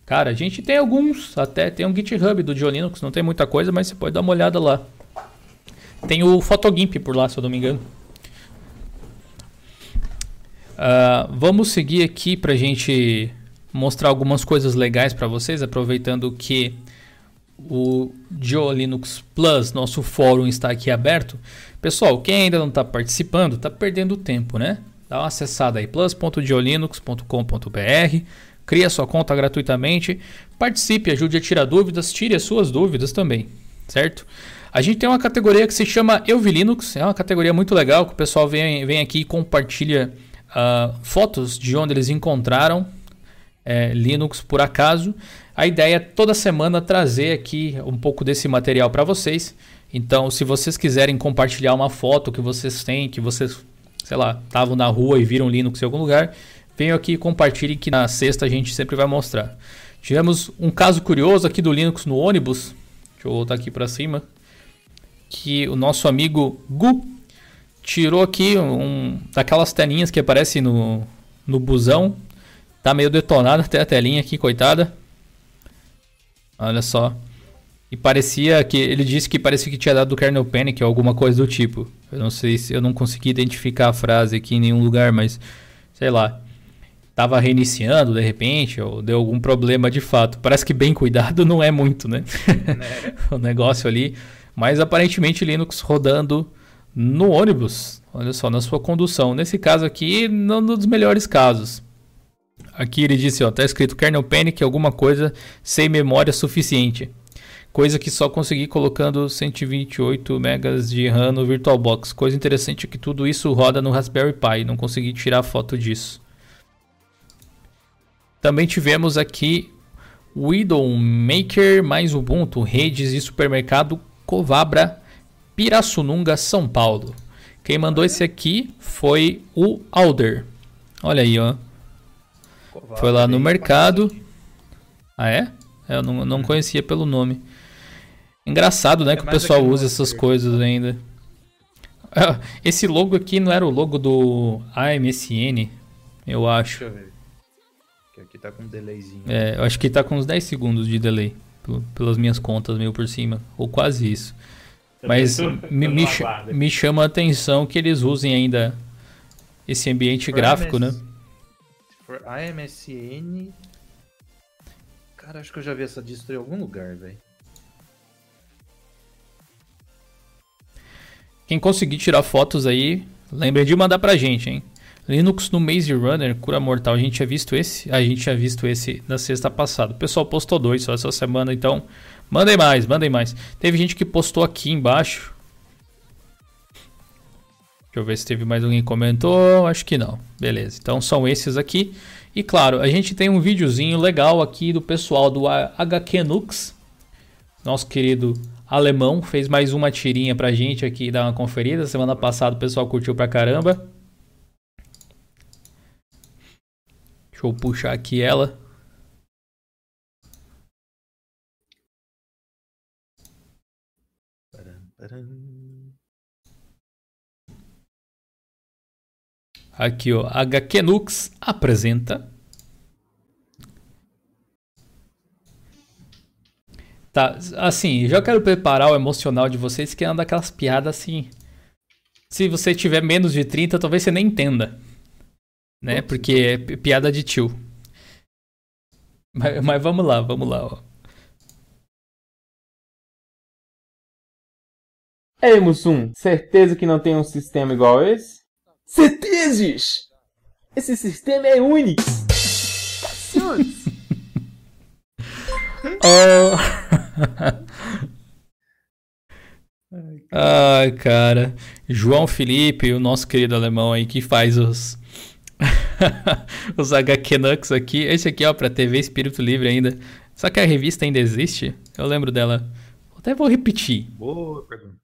Cara, a gente tem alguns, até tem um GitHub do Diolinux, não tem muita coisa, mas você pode dar uma olhada lá. Tem o Photogimp por lá, se eu não me engano. Uh, vamos seguir aqui para a gente mostrar algumas coisas legais para vocês, aproveitando que o Diolinux Plus, nosso fórum, está aqui aberto. Pessoal, quem ainda não está participando, está perdendo tempo, né? Dá uma acessada aí, plus.diolinux.com.br, cria sua conta gratuitamente, participe, ajude a tirar dúvidas, tire as suas dúvidas também, certo? A gente tem uma categoria que se chama Eu Vi Linux, é uma categoria muito legal que o pessoal vem, vem aqui e compartilha uh, fotos de onde eles encontraram é, Linux por acaso. A ideia é toda semana trazer aqui um pouco desse material para vocês. Então, se vocês quiserem compartilhar uma foto que vocês têm, que vocês, sei lá, estavam na rua e viram Linux em algum lugar, venham aqui e compartilhem que na sexta a gente sempre vai mostrar. Tivemos um caso curioso aqui do Linux no ônibus. Deixa eu voltar aqui para cima. Que o nosso amigo Gu tirou aqui um daquelas telinhas que aparecem no, no busão. Tá meio detonado até a telinha aqui, coitada. Olha só. E parecia que. Ele disse que parecia que tinha dado do kernel panic ou alguma coisa do tipo. Eu não sei se eu não consegui identificar a frase aqui em nenhum lugar, mas sei lá. Tava reiniciando de repente, ou deu algum problema de fato. Parece que bem cuidado não é muito, né? né? o negócio ali. Mas aparentemente Linux rodando no ônibus. Olha só, na sua condução. Nesse caso aqui, não dos melhores casos. Aqui ele disse, ó, tá escrito kernel panic, alguma coisa sem memória suficiente. Coisa que só consegui colocando 128 megas de RAM no VirtualBox. Coisa interessante é que tudo isso roda no Raspberry Pi, não consegui tirar foto disso. Também tivemos aqui Widowmaker mais Ubuntu, redes e supermercado Covabra, Pirassununga, São Paulo. Quem mandou esse aqui foi o Alder. Olha aí, ó. Foi lá no mercado. Ah, é? é? Eu não, não hum. conhecia pelo nome. Engraçado, né? É que o pessoal usa essas coisas ainda. Esse logo aqui não era o logo do AMSN, eu acho. Deixa eu ver. Que aqui tá com um delayzinho. É, eu acho que tá com uns 10 segundos de delay. Pelas minhas contas, meio por cima. Ou quase isso. Mas me, me, me, chama a atenção que eles usem ainda esse ambiente gráfico, né? AMSN. Cara, acho que eu já vi essa distro em algum lugar, velho. Quem conseguir tirar fotos aí, lembre de mandar pra gente, hein? Linux no Maze Runner, cura mortal. A gente tinha visto esse? A gente tinha visto esse na sexta passada. O pessoal postou dois só essa semana, então mandem mais, mandem mais. Teve gente que postou aqui embaixo Deixa eu ver se teve mais alguém que comentou. Acho que não. Beleza. Então são esses aqui. E claro, a gente tem um videozinho legal aqui do pessoal do HQ Nux. Nosso querido alemão fez mais uma tirinha pra gente aqui dar uma conferida. Semana passada o pessoal curtiu pra caramba. Deixa eu puxar aqui ela. Aqui, ó, HQ Nux apresenta. Tá, assim, já quero preparar o emocional de vocês que é uma daquelas piadas assim. Se você tiver menos de 30, talvez você nem entenda. Né? Porque é piada de tio. Mas, mas vamos lá, vamos lá, ó. Ei, Mussum, certeza que não tem um sistema igual esse? Certezas! Esse sistema é único! oh. Ai, cara. João Felipe, o nosso querido alemão aí que faz os os HQ Nux aqui. Esse aqui, ó, pra TV Espírito Livre ainda. Só que a revista ainda existe? Eu lembro dela. Até vou repetir. Boa pergunta.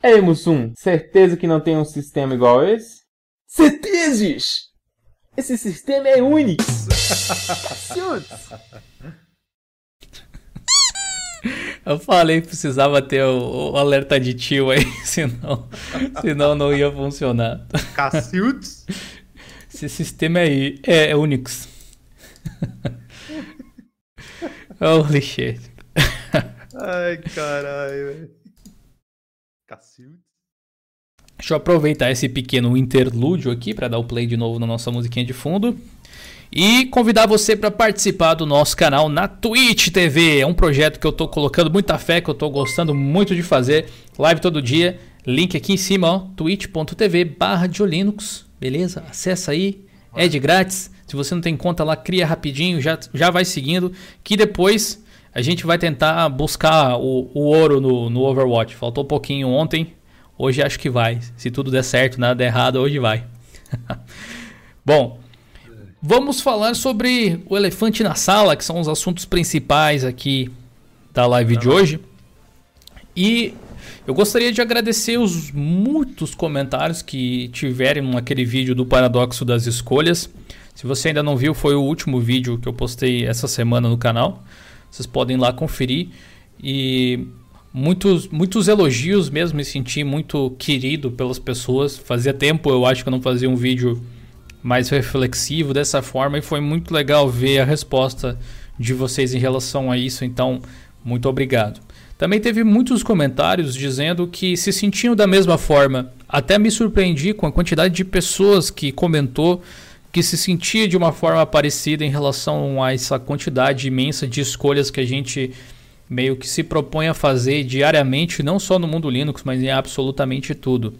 Ei, Mussum, certeza que não tem um sistema igual a esse? Certezas! Esse sistema é único! Eu falei que precisava ter o, o, alerta de tio aí, senão, senão não ia funcionar. Cacildes? Esse sistema aí é, é Unix. Holy shit. Ai, caralho, velho. Cacilde. Deixa eu aproveitar esse pequeno interlúdio aqui para dar o play de novo na nossa musiquinha de fundo. E convidar você para participar do nosso canal na Twitch TV. É um projeto que eu estou colocando muita fé, que eu estou gostando muito de fazer. Live todo dia. Link aqui em cima, ó, twitch.tv barra Beleza? Acessa aí. É de grátis. Se você não tem conta lá, cria rapidinho, já, já vai seguindo. Que depois a gente vai tentar buscar o, o ouro no, no Overwatch. Faltou um pouquinho ontem. Hoje acho que vai. Se tudo der certo, nada der errado, hoje vai. Bom, vamos falar sobre o elefante na sala, que são os assuntos principais aqui da live de hoje. E eu gostaria de agradecer os muitos comentários que tiveram naquele vídeo do paradoxo das escolhas. Se você ainda não viu, foi o último vídeo que eu postei essa semana no canal. Vocês podem ir lá conferir. E muitos, muitos elogios mesmo, me senti muito querido pelas pessoas. Fazia tempo, eu acho que eu não fazia um vídeo mais reflexivo dessa forma e foi muito legal ver a resposta de vocês em relação a isso. Então, muito obrigado. Também teve muitos comentários dizendo que se sentiam da mesma forma. Até me surpreendi com a quantidade de pessoas que comentou que se sentia de uma forma parecida em relação a essa quantidade imensa de escolhas que a gente meio que se propõe a fazer diariamente, não só no mundo Linux, mas em absolutamente tudo.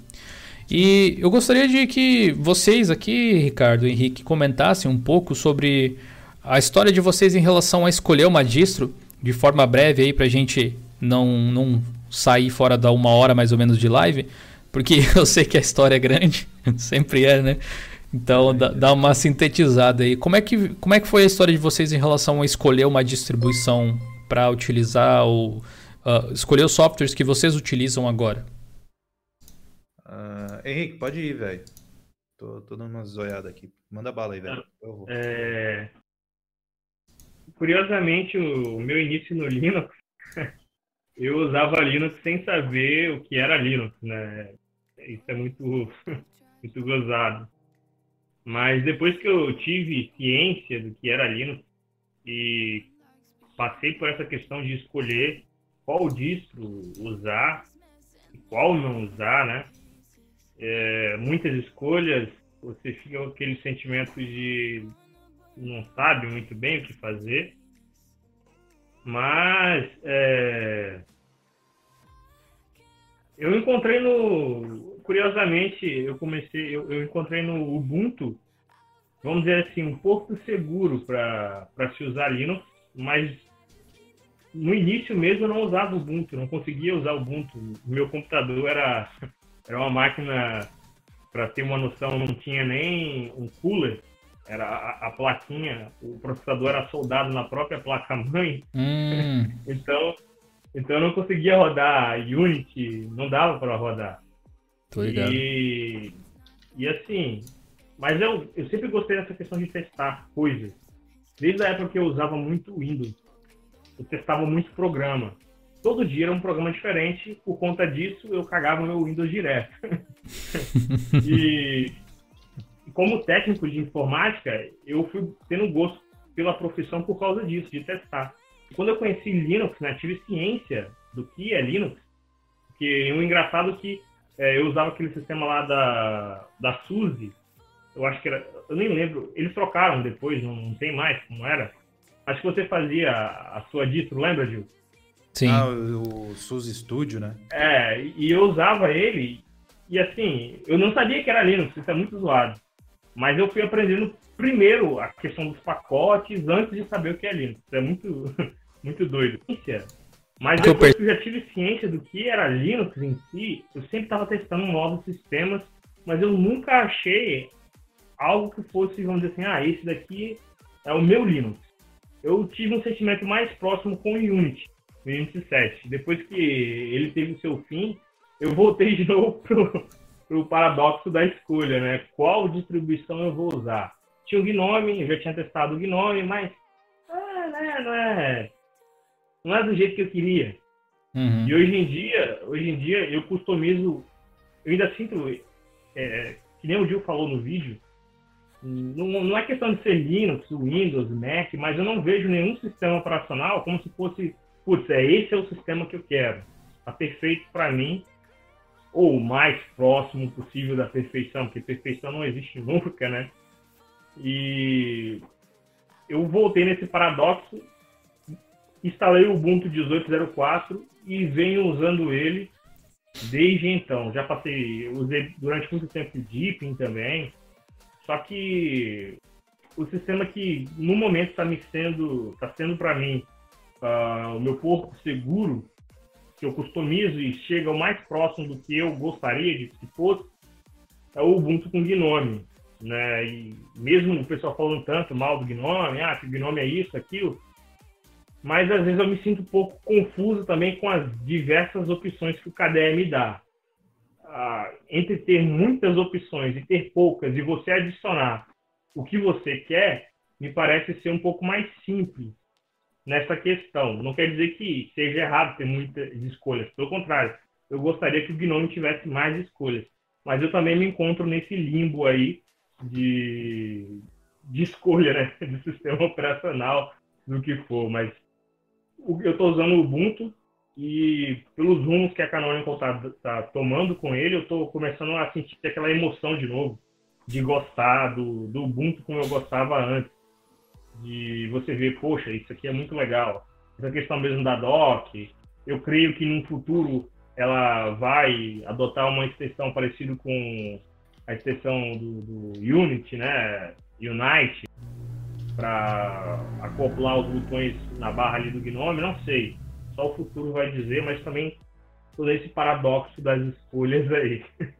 E eu gostaria de que vocês aqui, Ricardo e Henrique, comentassem um pouco sobre a história de vocês em relação a escolher uma distro, de forma breve aí a gente não, não sair fora da uma hora mais ou menos de live, porque eu sei que a história é grande, sempre é, né? Então dá, dá, uma sintetizada aí. Como é, que, como é que foi a história de vocês em relação a escolher uma distribuição para utilizar ou uh, escolher os softwares que vocês utilizam agora? Uh, Henrique, pode ir, velho. Tô, tô dando uma zoiada aqui. Manda bala aí, velho. É... Curiosamente, o meu início no Linux, eu usava Linux sem saber o que era Linux, né? Isso é muito, muito gozado. Mas depois que eu tive ciência do que era Linux e passei por essa questão de escolher qual distro usar e qual não usar, né? É, muitas escolhas, você fica com aquele sentimento de não sabe muito bem o que fazer. Mas é, eu encontrei no curiosamente, eu comecei, eu, eu encontrei no Ubuntu, vamos dizer assim, um porto seguro para se usar Linux, mas no início mesmo eu não usava Ubuntu, não conseguia usar Ubuntu. O meu computador era, era uma máquina, para ter uma noção, não tinha nem um cooler, era a, a plaquinha, o processador era soldado na própria placa-mãe. Hum. então, então eu não conseguia rodar Unity, não dava para rodar. Tô ligado. E, e assim, mas eu, eu sempre gostei dessa questão de testar coisas. Desde a época que eu usava muito Windows, eu testava muito programa. Todo dia era um programa diferente, por conta disso eu cagava meu Windows direto. e como técnico de informática, eu fui tendo gosto pela profissão por causa disso, de testar. Quando eu conheci Linux, né, tive ciência do que é Linux, que o engraçado é que é, eu usava aquele sistema lá da, da SUSE, eu acho que era, eu nem lembro, eles trocaram depois, não, não tem mais como era. Acho que você fazia a, a sua distro, lembra, Gil? Sim. Ah, o, o SUSE Studio, né? É, e eu usava ele, e assim, eu não sabia que era Linux, isso é muito zoado. Mas eu fui aprendendo primeiro a questão dos pacotes antes de saber o que é Linux. Isso é muito, muito doido. Mas depois que eu já tive ciência do que era Linux em si, eu sempre estava testando novos sistemas, mas eu nunca achei algo que fosse, vamos dizer assim, ah, esse daqui é o meu Linux. Eu tive um sentimento mais próximo com o Unity, o Unity 7. Depois que ele teve o seu fim, eu voltei de novo pro, pro paradoxo da escolha, né? Qual distribuição eu vou usar? Tinha o Gnome, eu já tinha testado o Gnome, mas ah, né, não é não é do jeito que eu queria. Uhum. E hoje em dia, hoje em dia eu customizo, eu ainda sinto, é, que nem o Gil falou no vídeo, não, não é questão de ser Linux, Windows, Mac, mas eu não vejo nenhum sistema operacional como se fosse, putz, é, esse é o sistema que eu quero. Está perfeito para mim, ou o mais próximo possível da perfeição, porque perfeição não existe nunca, né? E eu voltei nesse paradoxo, instalei o Ubuntu 18.04 e venho usando ele desde então. Já passei, usei durante muito tempo Deepin também, só que o sistema que no momento está me sendo, está sendo para mim uh, o meu porto seguro, que eu customizo e chega o mais próximo do que eu gostaria de que fosse, é o Ubuntu com Gnome. Né? E mesmo o pessoal falando tanto mal do Gnome, ah, que o Gnome é isso, aquilo, mas às vezes eu me sinto um pouco confuso também com as diversas opções que o KDE me dá. Ah, entre ter muitas opções e ter poucas e você adicionar o que você quer, me parece ser um pouco mais simples nessa questão. Não quer dizer que seja errado ter muitas escolhas, pelo contrário, eu gostaria que o Gnome tivesse mais escolhas, mas eu também me encontro nesse limbo aí de, de escolha, né, de sistema operacional, do que for, mas eu estou usando o Ubuntu, e pelos rumos que a Canonical está tá tomando com ele, eu estou começando a sentir aquela emoção de novo, de gostar do, do Ubuntu como eu gostava antes. De você ver, poxa, isso aqui é muito legal. Essa questão mesmo da doc, eu creio que no futuro ela vai adotar uma extensão parecida com a extensão do, do Unity, né? Unite, para acoplar os botões na barra ali do Gnome, não sei só o futuro vai dizer, mas também todo esse paradoxo das escolhas aí.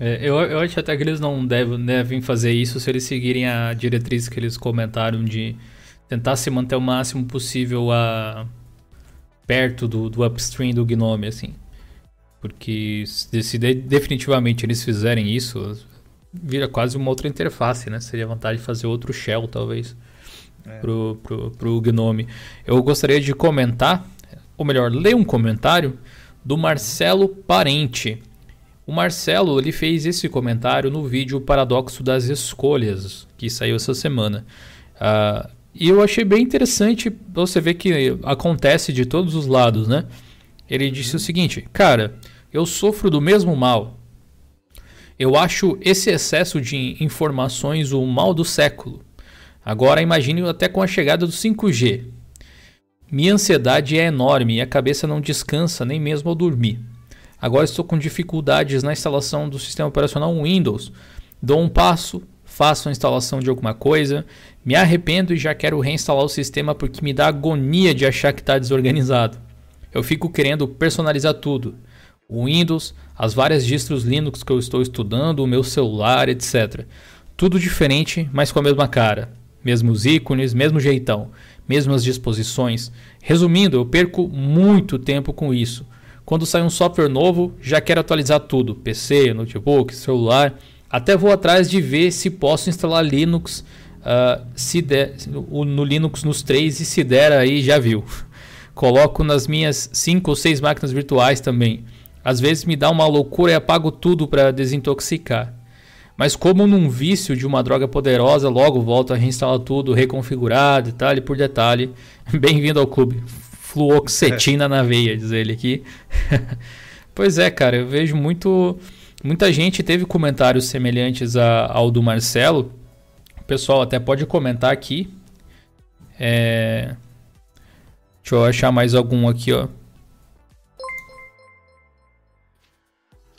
É, eu, eu acho até que eles não devem, devem fazer isso se eles seguirem a diretriz que eles comentaram de tentar se manter o máximo possível a, perto do, do upstream do Gnome, assim. Porque se, se de, definitivamente eles fizerem isso, vira quase uma outra interface, né? Seria vantagem de fazer outro shell, talvez é. pro, pro, pro Gnome. Eu gostaria de comentar, ou melhor, ler um comentário do Marcelo Parente. O Marcelo ele fez esse comentário no vídeo Paradoxo das Escolhas, que saiu essa semana. Uh, e eu achei bem interessante você ver que acontece de todos os lados, né? Ele disse o seguinte: Cara, eu sofro do mesmo mal. Eu acho esse excesso de informações o mal do século. Agora imagine até com a chegada do 5G. Minha ansiedade é enorme e a cabeça não descansa nem mesmo ao dormir. Agora estou com dificuldades na instalação do sistema operacional Windows. Dou um passo, faço a instalação de alguma coisa, me arrependo e já quero reinstalar o sistema porque me dá agonia de achar que está desorganizado. Eu fico querendo personalizar tudo. O Windows, as várias distros Linux que eu estou estudando, o meu celular, etc. Tudo diferente, mas com a mesma cara mesmos ícones, mesmo jeitão, mesmas disposições. Resumindo, eu perco muito tempo com isso. Quando sai um software novo, já quero atualizar tudo: PC, notebook, celular. Até vou atrás de ver se posso instalar Linux uh, se der, no, Linux nos três e se der aí já viu. Coloco nas minhas cinco ou seis máquinas virtuais também. Às vezes me dá uma loucura e apago tudo para desintoxicar. Mas como num vício de uma droga poderosa, logo volto a reinstalar tudo, reconfigurar, detalhe por detalhe. Bem-vindo ao clube. Fluoxetina na veia, diz ele aqui. pois é, cara, eu vejo muito. Muita gente teve comentários semelhantes a, ao do Marcelo. O pessoal até pode comentar aqui. É... Deixa eu achar mais algum aqui, ó.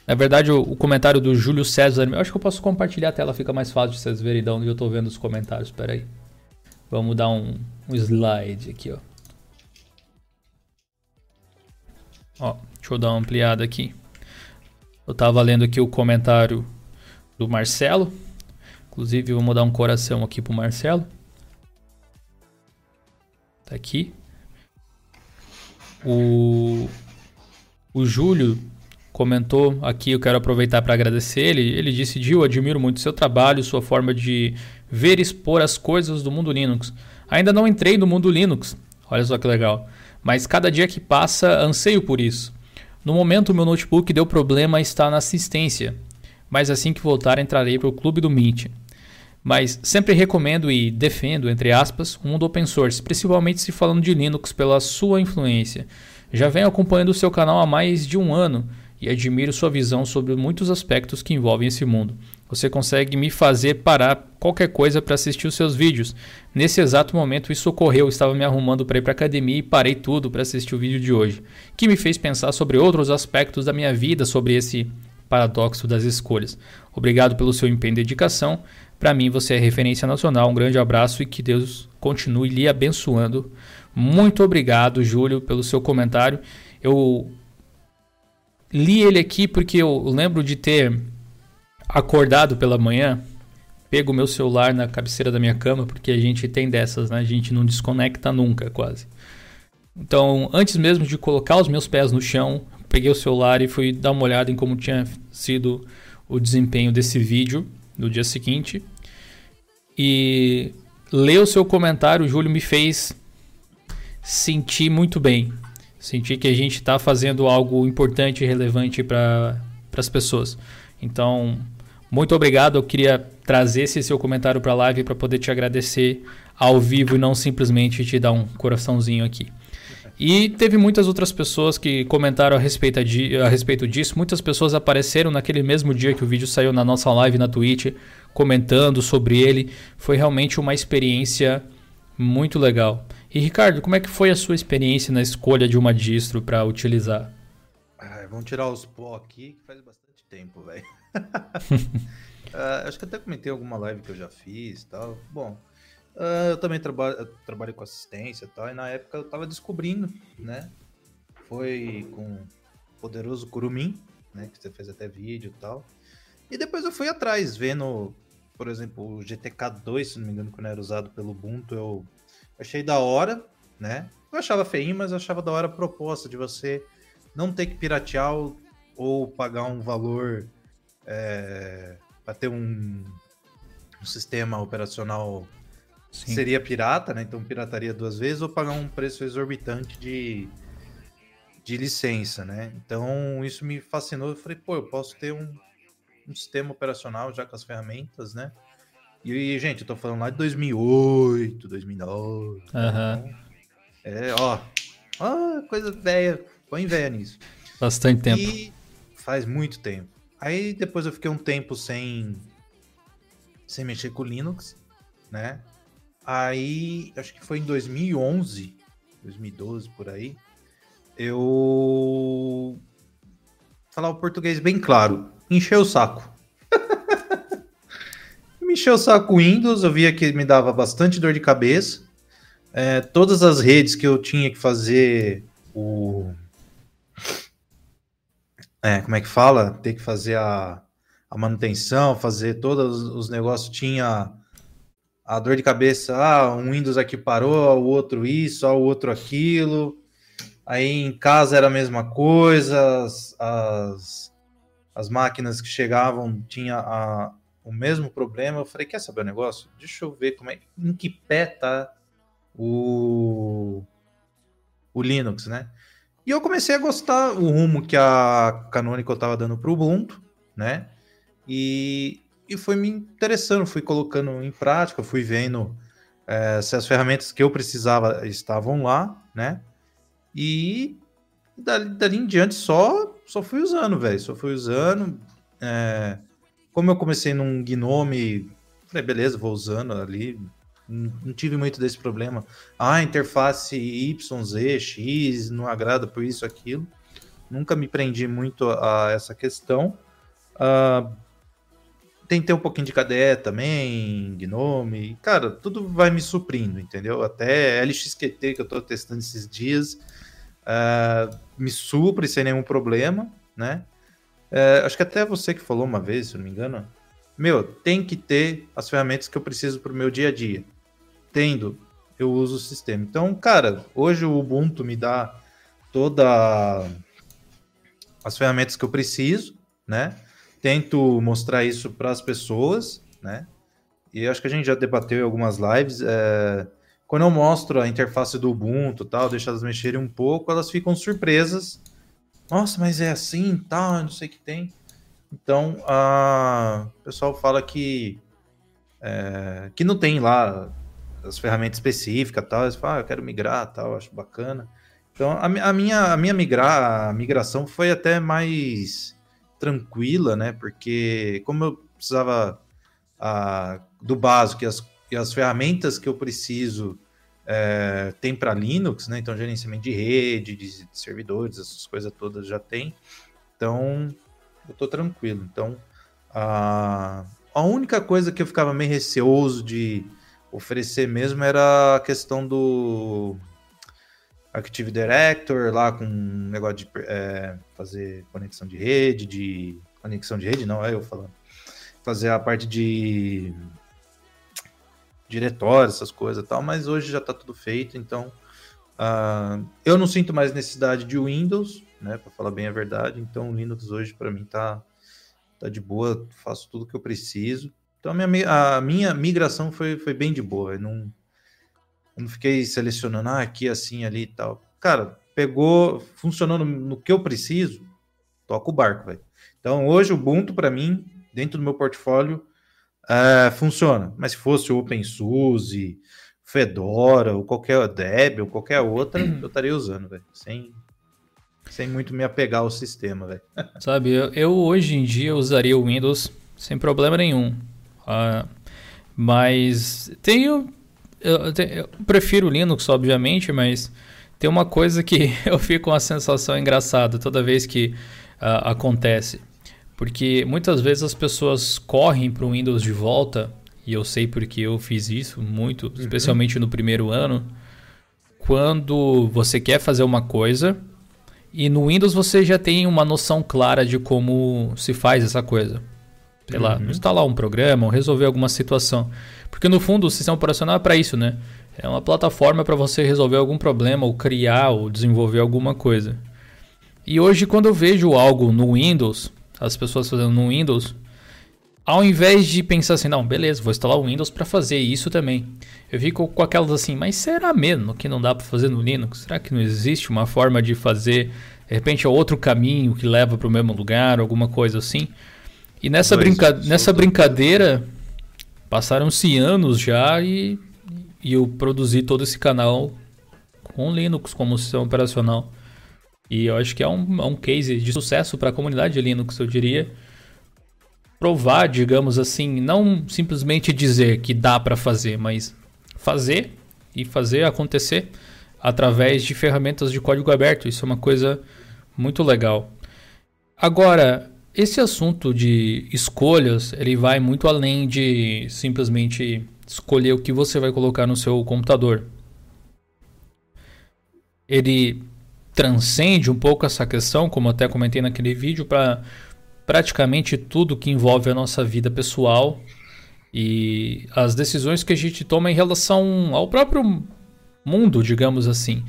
Na verdade, o, o, comentário do Júlio César, eu acho que eu posso compartilhar a tela, fica mais fácil de vocês verem de onde eu estou vendo os comentários. Espera aí. Vamos dar um, um slide aqui, ó. Ó, deixa eu dar uma ampliada aqui. Eu estava lendo aqui o comentário do Marcelo. Inclusive, vou dar um coração aqui pro Marcelo. Tá aqui. O, o Júlio comentou aqui, eu quero aproveitar para agradecer ele. Ele disse: Gil, admiro muito seu trabalho, sua forma de ver e expor as coisas do mundo Linux. Ainda não entrei no mundo Linux, olha só que legal, mas cada dia que passa anseio por isso. No momento, meu notebook deu problema e está na assistência, mas assim que voltar, entrarei para o clube do Mint. mas sempre recomendo e defendo, entre aspas, o mundo open source, principalmente se falando de Linux pela sua influência. Já venho acompanhando o seu canal há mais de um ano e admiro sua visão sobre muitos aspectos que envolvem esse mundo. Você consegue me fazer parar qualquer coisa para assistir os seus vídeos. Nesse exato momento isso ocorreu, estava me arrumando para ir para academia e parei tudo para assistir o vídeo de hoje, que me fez pensar sobre outros aspectos da minha vida, sobre esse paradoxo das escolhas. Obrigado pelo seu empenho e dedicação. Para mim você é referência nacional. Um grande abraço e que Deus continue lhe abençoando. Muito obrigado, Júlio, pelo seu comentário. Eu li ele aqui porque eu lembro de ter acordado pela manhã, pego o meu celular na cabeceira da minha cama, porque a gente tem dessas, né? A gente não desconecta nunca, quase. Então, antes mesmo de colocar os meus pés no chão, peguei o celular e fui dar uma olhada em como tinha sido o desempenho desse vídeo no dia seguinte. E ler o seu comentário, Júlio, me fez sentir muito bem. Sentir que a gente está fazendo algo importante e relevante para as pessoas. Então, muito obrigado. Eu queria trazer esse seu comentário para a live para poder te agradecer ao vivo e não simplesmente te dar um coraçãozinho aqui. E teve muitas outras pessoas que comentaram a respeito, de, a respeito disso. Muitas pessoas apareceram naquele mesmo dia que o vídeo saiu na nossa live na Twitch, comentando sobre ele. Foi realmente uma experiência muito legal. E Ricardo, como é que foi a sua experiência na escolha de uma distro para utilizar? Ah, vamos tirar os pó aqui, que faz bastante tempo, velho. uh, acho que até comentei alguma live que eu já fiz tal. Bom, uh, eu também trabalho, eu trabalho com assistência tal, e na época eu tava descobrindo, né? Foi com o poderoso Kurumin, né? Que você fez até vídeo e tal. E depois eu fui atrás, vendo, por exemplo, o GTK 2, se não me engano, quando era usado pelo Ubuntu, eu Achei da hora, né? Eu achava feinho, mas eu achava da hora a proposta de você não ter que piratear ou pagar um valor é, para ter um, um, sistema operacional Sim. seria pirata, né? Então pirataria duas vezes ou pagar um preço exorbitante de, de licença, né? Então isso me fascinou. Eu falei, pô, eu posso ter um, um sistema operacional já com as ferramentas, né? E, gente, eu tô falando lá de 2008, 2009. Uhum. é, ó. Ó, coisa velha. Põe velha nisso. Bastante tempo. E faz muito tempo. Aí depois eu fiquei um tempo sem sem mexer com Linux, né? Aí, acho que foi em 2011, 2012 por aí, eu falar o português bem claro, encheu o saco encheu o saco Windows, eu via que me dava bastante dor de cabeça. É, todas as redes que eu tinha que fazer o. É, como é que fala? Ter que fazer a, a manutenção, fazer todos os negócios, tinha a dor de cabeça, ah, um Windows aqui parou, o outro isso, o outro aquilo. Aí em casa era a mesma coisa, as, as, as máquinas que chegavam tinha a, o mesmo problema. Eu falei, quer saber o negócio? Deixa eu ver como é, em que pé tá o, o Linux, né? E eu comecei a gostar o rumo que a Canonical estava dando para o Ubuntu, né? E, e foi me interessando, fui colocando em prática, fui vendo é, se as ferramentas que eu precisava estavam lá, né? E dali, dali em diante só, só fui usando, velho. Só fui usando. É, como eu comecei num Gnome, falei, beleza, vou usando ali. Não tive muito desse problema. Ah, interface YZ, X, não agrada por isso, aquilo. Nunca me prendi muito a essa questão. Uh, tentei um pouquinho de KDE também, Gnome. Cara, tudo vai me suprindo, entendeu? Até LXQT que eu estou testando esses dias uh, me supre sem nenhum problema, né? É, acho que até você que falou uma vez, se não me engano. Meu, tem que ter as ferramentas que eu preciso para o meu dia a dia. Tendo, eu uso o sistema. Então, cara, hoje o Ubuntu me dá toda as ferramentas que eu preciso, né? Tento mostrar isso para as pessoas, né? E acho que a gente já debateu em algumas lives. É... Quando eu mostro a interface do Ubuntu, tal, deixo elas mexerem um pouco, elas ficam surpresas nossa, mas é assim, tá, não sei o que tem. Então, a... o pessoal fala que é, que não tem lá as ferramentas específicas tal, eles falam, ah, eu quero migrar tal, acho bacana. Então a, a, minha, a minha migrar, a migração foi até mais tranquila, né? Porque como eu precisava a, do básico e as, e as ferramentas que eu preciso é, tem para Linux, né? Então gerenciamento de rede, de, servidores, essas coisas todas já tem. Então eu tô tranquilo. Então a, a única coisa que eu ficava meio receoso de oferecer mesmo era a questão do Active Director lá com um negócio de é, fazer conexão de rede, de conexão de rede não é eu falando, fazer a parte de diretório, essas coisas e tal, mas hoje já está tudo feito, então uh, eu não sinto mais necessidade de Windows, né, para falar bem a verdade, então o Linux hoje para mim tá tá de boa, faço tudo que eu preciso. Então a minha, a minha migração foi, foi bem de boa, eu não eu não fiquei selecionando ah, aqui, assim, ali e tal. Cara, pegou, funcionou no, no que eu preciso, toca o barco, velho. Então, hoje o Ubuntu, para mim, dentro do meu portfólio, é, funciona. Mas se fosse o OpenSUSE, Fedora, ou qualquer Debian, ou qualquer outra, eu estaria usando, velho. Sem, sem muito me apegar ao sistema, velho. Sabe, eu, eu, hoje em dia usaria o Windows sem problema nenhum. Uh, mas tenho eu, eu prefiro Linux, obviamente, mas tem uma coisa que eu fico com uma sensação engraçada toda vez que uh, acontece. Porque muitas vezes as pessoas correm para o Windows de volta, e eu sei porque eu fiz isso muito, uhum. especialmente no primeiro ano, quando você quer fazer uma coisa e no Windows você já tem uma noção clara de como se faz essa coisa. Sei uhum. lá, instalar um programa ou resolver alguma situação. Porque no fundo o sistema operacional é para isso, né? É uma plataforma para você resolver algum problema ou criar ou desenvolver alguma coisa. E hoje quando eu vejo algo no Windows, as pessoas fazendo no Windows, ao invés de pensar assim, não, beleza, vou instalar o Windows para fazer isso também. Eu fico com aquelas assim, mas será mesmo que não dá para fazer no Linux? Será que não existe uma forma de fazer, de repente, é outro caminho que leva para o mesmo lugar, alguma coisa assim? E nessa, brinca nessa brincadeira, Passaram-se anos já e, e eu produzi todo esse canal com Linux como sistema operacional. E eu acho que é um, é um case de sucesso para a comunidade de Linux, eu diria. Provar, digamos assim, não simplesmente dizer que dá para fazer, mas fazer e fazer acontecer através de ferramentas de código aberto. Isso é uma coisa muito legal. Agora, esse assunto de escolhas, ele vai muito além de simplesmente escolher o que você vai colocar no seu computador. Ele transcende um pouco essa questão, como até comentei naquele vídeo, para praticamente tudo que envolve a nossa vida pessoal e as decisões que a gente toma em relação ao próprio mundo, digamos assim.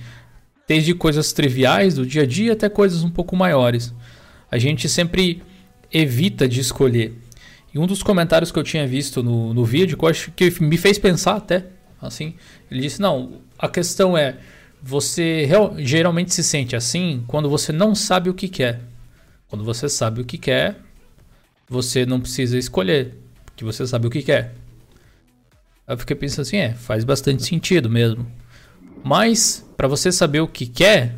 Desde coisas triviais do dia a dia até coisas um pouco maiores. A gente sempre evita de escolher. E um dos comentários que eu tinha visto no, no vídeo, que acho que me fez pensar até, assim, ele disse, não, a questão é, você real, geralmente se sente assim quando você não sabe o que quer. Quando você sabe o que quer, você não precisa escolher, porque você sabe o que quer. Eu fiquei pensando assim, é, faz bastante sentido mesmo. Mas, para você saber o que quer,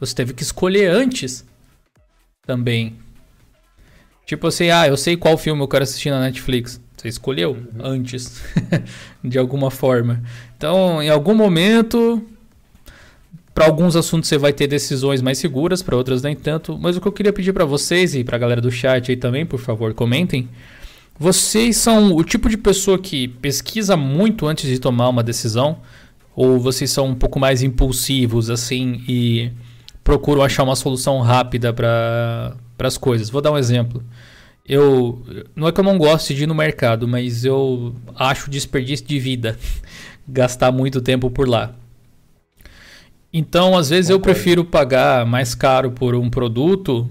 você teve que escolher antes também. Tipo assim, ah, eu sei qual filme eu quero assistir na Netflix. Você escolheu uhum. antes, de alguma forma. Então, em algum momento, para alguns assuntos você vai ter decisões mais seguras, para outras nem tanto. Mas o que eu queria pedir para vocês e para a galera do chat aí também, por favor, comentem. Vocês são o tipo de pessoa que pesquisa muito antes de tomar uma decisão? Ou vocês são um pouco mais impulsivos assim e procuram achar uma solução rápida para as coisas. Vou dar um exemplo. Eu não é que eu não goste de ir no mercado, mas eu acho desperdício de vida gastar muito tempo por lá. Então, às vezes eu prefiro pagar mais caro por um produto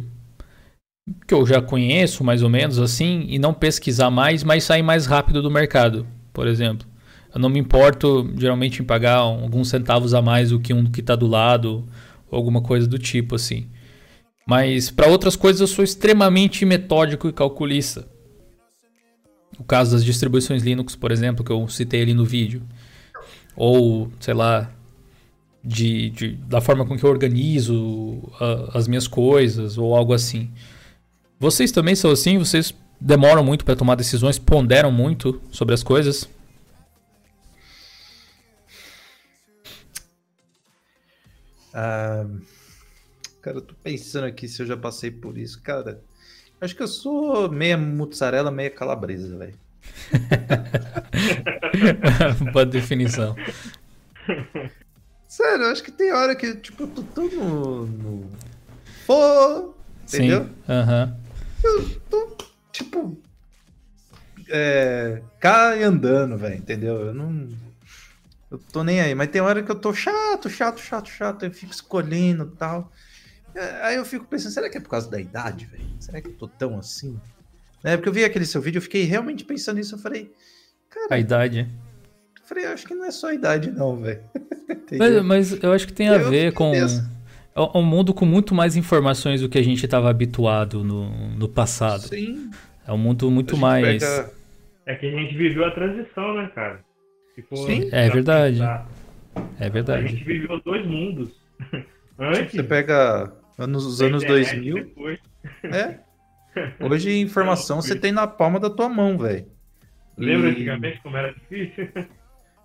que eu já conheço, mais ou menos assim, e não pesquisar mais, mas sair mais rápido do mercado, por exemplo. Eu não me importo geralmente em pagar alguns centavos a mais do que um que está do lado, ou alguma coisa do tipo assim. Mas para outras coisas eu sou extremamente metódico e calculista. O caso das distribuições Linux, por exemplo, que eu citei ali no vídeo. Ou, sei lá, de, de da forma com que eu organizo a, as minhas coisas, ou algo assim. Vocês também são assim? Vocês demoram muito para tomar decisões, ponderam muito sobre as coisas? Ah, cara, eu tô pensando aqui se eu já passei por isso. Cara, acho que eu sou meia mussarela, meia calabresa, velho. Boa definição. Sério, eu acho que tem hora que, tipo, eu tô tão no. no... Pô! Entendeu? Aham. Eu tô, tipo. É. E andando, velho, entendeu? Eu não. Eu tô nem aí. Mas tem hora que eu tô chato, chato, chato, chato. Eu fico escolhendo e tal. É, Aí eu fico pensando, será que é por causa da idade, velho? Será que eu tô tão assim? É, porque eu vi aquele seu vídeo, eu fiquei realmente pensando nisso. Eu falei, cara, A idade. Eu falei, acho que não é só a idade, não, velho. Mas, mas eu acho que tem a Eu ver com. É um mundo com muito mais informações do que a gente estava habituado no, no passado. Sim. É um mundo muito a mais. pega- É que a gente viveu a transição, né, cara? Tipo, Sim. É verdade. pensar, É A verdade. gente viveu dois mundos. Antes, Você pega anos, os anos internet, 2000, Depois. é. Hoje informação você tem na palma da tua mão, velho. Lembra E- antigamente como era difícil?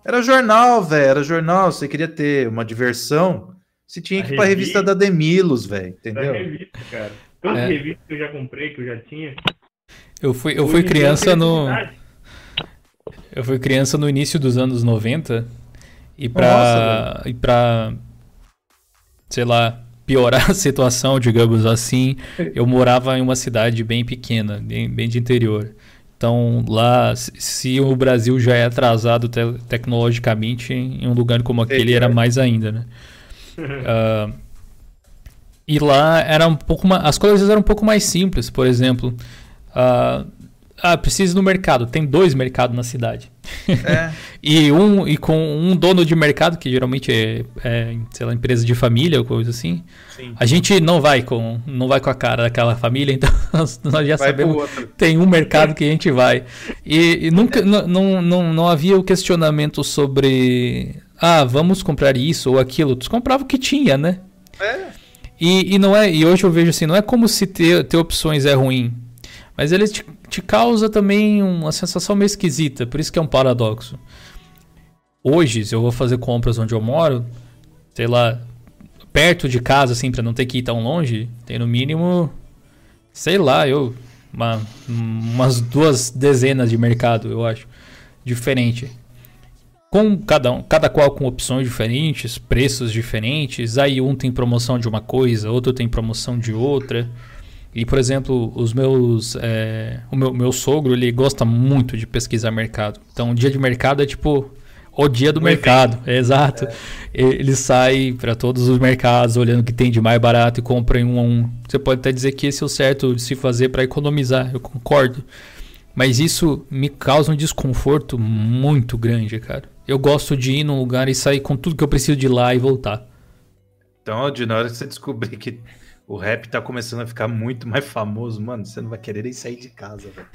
Era jornal, velho. Era jornal. Você queria ter uma diversão. Você tinha que ir pra revista revista. da Demilos, velho. Da Entendeu? revista, cara. Tantas É. revistas que eu já comprei, que eu já tinha. Eu fui, eu fui criança no. Eu fui criança no início dos anos 90 e pra. Nossa, e pra. Sei lá, piorar a situação, digamos assim, eu morava em uma cidade bem pequena, bem, bem de interior. Então lá, se- o Brasil já é atrasado te- tecnologicamente, em um lugar como aquele era mais ainda, né? Ah, e lá era um pouco ma- as coisas eram um pouco mais simples, por exemplo. ah, ah, precisa ir no mercado. Tem dois mercados na cidade. É. E um e com um dono de mercado, que geralmente é, é, sei lá, empresa de família ou coisa assim. Sim. A gente não vai com não vai com a cara daquela família, então nós nós já Vai sabemos tem um mercado que a gente vai. E, e nunca não, não, não, não havia o questionamento sobre ah, vamos comprar isso ou aquilo. Tu comprava o que tinha, né? É. E, e não é, e hoje eu vejo assim, não é como se ter, ter opções é ruim, mas ele te, te causa também uma sensação meio esquisita, por isso que é um paradoxo. Hoje, se eu vou fazer compras onde eu moro, sei lá, perto de casa, assim, pra não ter que ir tão longe, tem no mínimo, sei lá, eu, uma- umas duas dezenas de mercado, eu acho, diferente com cada um, cada qual com opções diferentes, preços diferentes. Aí um tem promoção de uma coisa, outro tem promoção de outra. E por exemplo, os meus, é, o meu, meu sogro ele gosta muito de pesquisar mercado. Então, o dia de mercado é tipo o dia do mercado, exato. Ele sai para todos os mercados olhando o que tem de mais barato e compra em um a um. Você pode até dizer que esse é o certo de se fazer para economizar. Eu concordo. Mas isso me causa um desconforto muito grande, cara. Eu gosto de ir num lugar e sair com tudo que eu preciso de lá e voltar. Então, de na hora que você descobrir que o rap tá começando a ficar muito mais famoso, mano, você não vai querer nem sair de casa, velho.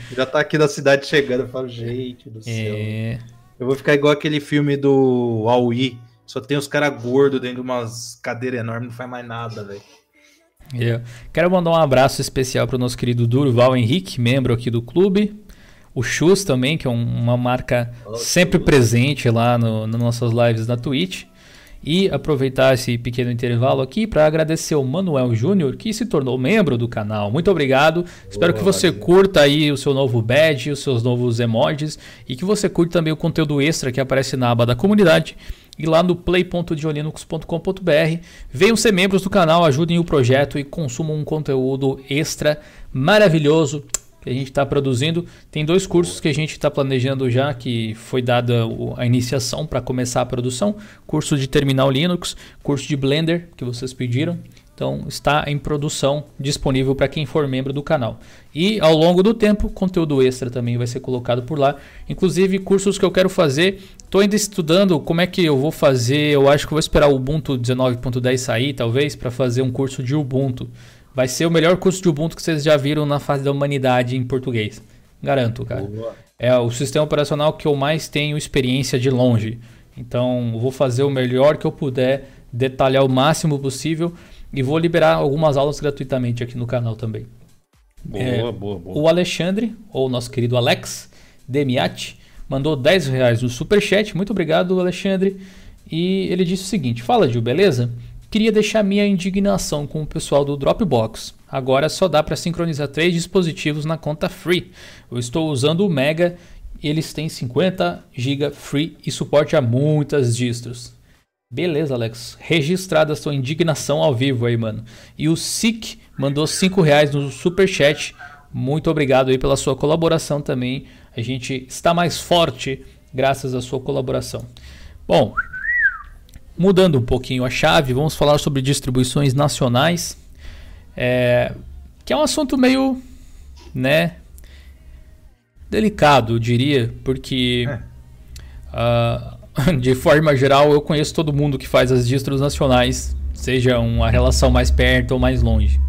Já tá aqui na cidade chegando, eu falo, gente do céu. É... Eu vou ficar igual aquele filme do Aui. Só tem os caras gordos dentro de umas cadeiras enormes, não faz mais nada, velho. é. Quero mandar um abraço especial para o nosso querido Durval Henrique, membro aqui do clube. O Chus também, que é um- uma marca sempre presente lá no, nas nossas lives na Twitch. E aproveitar esse pequeno intervalo aqui para agradecer o Manuel Júnior, que se tornou membro do canal. Muito obrigado. Espero que você curta aí o seu novo badge, os seus novos emojis e que você curta também o conteúdo extra que aparece na aba da comunidade e lá no play.diolinux.com.br. Venham ser membros do canal, ajudem o projeto e consumam um conteúdo extra maravilhoso que a gente está produzindo. Tem dois cursos que a gente está planejando já, que foi dada a iniciação para começar a produção: curso de Terminal Linux, curso de Blender, que vocês pediram. Então está em produção, disponível para quem for membro do canal. E ao longo do tempo, conteúdo extra também vai ser colocado por lá. Inclusive cursos que eu quero fazer. Estou ainda estudando como é que eu vou fazer. Eu acho que vou esperar o Ubuntu 19.10 sair, talvez, para fazer um curso de Ubuntu. Vai ser o melhor curso de Ubuntu que vocês já viram na face da humanidade em português. Garanto, cara. Boa. É o sistema operacional que eu mais tenho experiência de longe. Então, vou fazer o melhor que eu puder, detalhar o máximo possível e vou liberar algumas aulas gratuitamente aqui no canal também. Boa, É, boa, boa. O Alexandre, ou nosso querido Alex Demiati, mandou 10 reais no superchat. Muito obrigado, Alexandre. E ele disse o seguinte: Fala, Gil, beleza? Queria deixar minha indignação com o pessoal do Dropbox. Agora só dá para sincronizar três dispositivos na conta free. Eu estou usando o Mega eles têm 50 GB free e suporte a muitas distros. Beleza, Alex. Registrada a sua indignação ao vivo aí, mano. E o Sik mandou 5 reais no superchat. Muito obrigado aí pela sua colaboração também. A gente está mais forte graças à sua colaboração. Bom, mudando um pouquinho a chave, vamos falar sobre distribuições nacionais. É, que é um assunto meio, né, delicado, eu diria, porque É. ah, de forma geral eu conheço todo mundo que faz as distros nacionais, seja uma relação mais perto ou mais longe.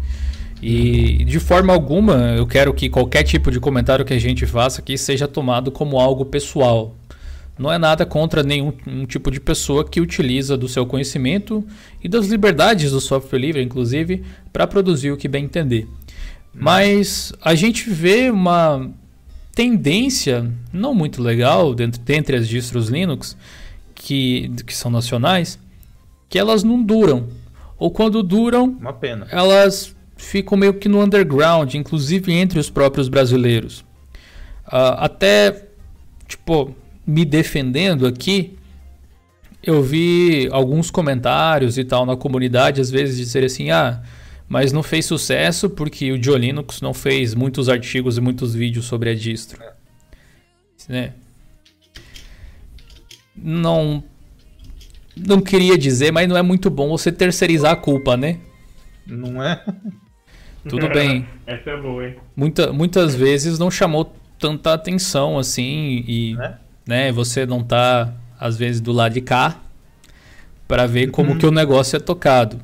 E de forma alguma eu quero que qualquer tipo de comentário que a gente faça aqui seja tomado como algo pessoal. Não é nada contra nenhum um tipo de pessoa que utiliza do seu conhecimento e das liberdades do software livre, inclusive, para produzir o que bem entender. Mas a gente vê uma tendência não muito legal dentro, dentre as distros Linux, que, que são nacionais, que elas não duram. Ou quando duram, elas ficam meio que no underground, inclusive entre os próprios brasileiros. Ah, até, tipo, me defendendo aqui, eu vi alguns comentários e tal na comunidade, às vezes dizer assim, ah, mas não fez sucesso porque o Joe Linux não fez muitos artigos e muitos vídeos sobre a distro. Né? Não não queria dizer, mas não é muito bom você terceirizar a culpa, né? Não é? Tudo bem. Essa é boa, hein? Muita, muitas vezes não chamou tanta atenção assim e Né? Né, você não tá às vezes do lado de cá para ver como que o negócio é tocado.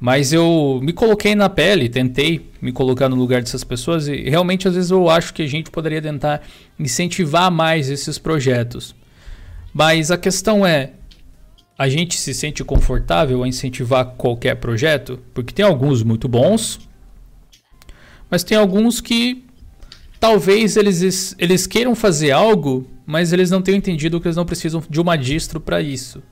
Mas eu me coloquei na pele, tentei me colocar no lugar dessas pessoas e realmente às vezes eu acho que a gente poderia tentar incentivar mais esses projetos. Mas a questão é, a gente se sente confortável a incentivar qualquer projeto? Porque tem alguns muito bons, mas tem alguns que talvez eles, eles queiram fazer algo, mas eles não tenham entendido que eles não precisam de uma distro para isso.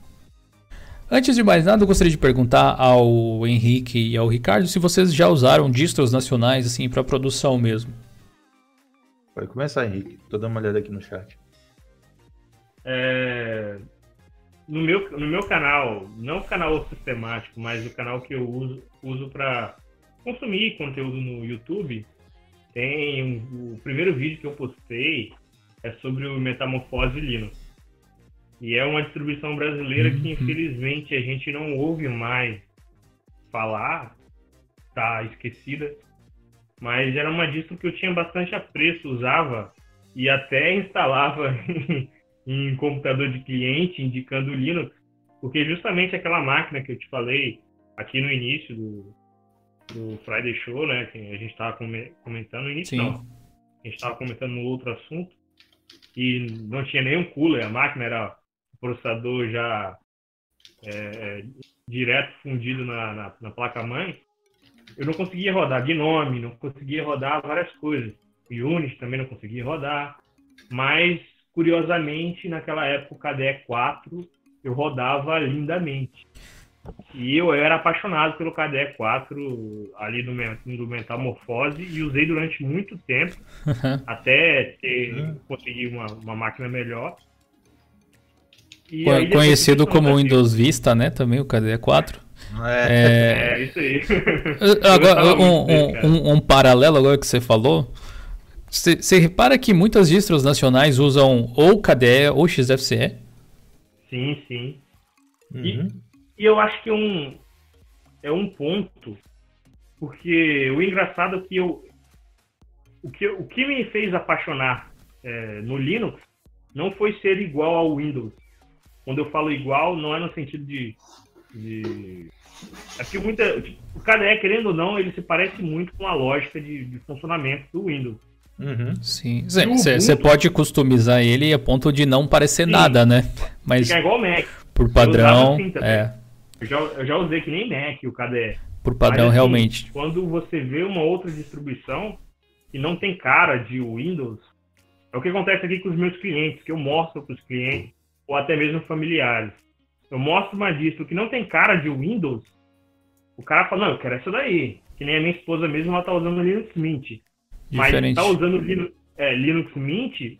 Antes de mais nada, eu gostaria de perguntar ao Henrique e ao Ricardo se vocês já usaram distros nacionais assim para produção mesmo. Pode começar, Henrique. Tô dando uma olhada aqui no chat. É, no, meu, no meu canal, não o canal sistemático, mas o canal que eu uso, uso para consumir conteúdo no YouTube, tem um- o primeiro vídeo que eu postei é sobre o Metamorfose Linux. E é uma distribuição brasileira que infelizmente a gente não ouve mais falar, tá esquecida. Mas era uma distro que eu tinha bastante apreço, usava e até instalava em, em computador de cliente, indicando o Linux, porque justamente aquela máquina que eu te falei aqui no início do, do Friday Show, né, que a gente estava comentando no início, Sim. não, a gente estava comentando no outro assunto, e não tinha nenhum cooler, a máquina era processador já é, é, direto fundido na, na, na placa-mãe, eu não conseguia rodar Gnome, não conseguia rodar várias coisas. O Unity também não conseguia rodar, mas curiosamente naquela época o KDE 4 eu rodava lindamente. E eu era apaixonado pelo KDE 4 ali do, do Metamorfose e usei durante muito tempo até ter, conseguir uma, uma máquina melhor. E aí Conhecido um como. Windows Vista, né? Também o KDE 4. É, É, É, isso aí. Agora, um, um- um- um paralelo agora que você falou. Você você repara que muitas distros nacionais usam ou KDE ou XFCE? Sim, sim. uhum. E eu acho que é um, é um ponto, porque o engraçado é que eu. O que, o que me fez apaixonar é, no Linux não foi ser igual ao Windows. Quando eu falo igual, não é no sentido de. de é porque muita, tipo, o KDE, querendo ou não, ele se parece muito com a lógica de, de funcionamento do Windows. Uhum. Sim. E Você pode customizar ele a ponto de não parecer Sim. nada, né? Mas Fica igual o Mac. por padrão, assim é. Eu já, eu já usei que nem Mac o KDE. Por padrão, Mas, assim, realmente. Quando você vê uma outra distribuição que não tem cara de Windows, é o que acontece aqui com os meus clientes, que eu mostro para os clientes, ou até mesmo familiares. Eu mostro uma distro que não tem cara de Windows, o cara fala, não, eu quero essa daí. Que nem a minha esposa mesmo, ela tá usando Linux Mint. Mas Diferente. tá usando Linux, é, Linux Mint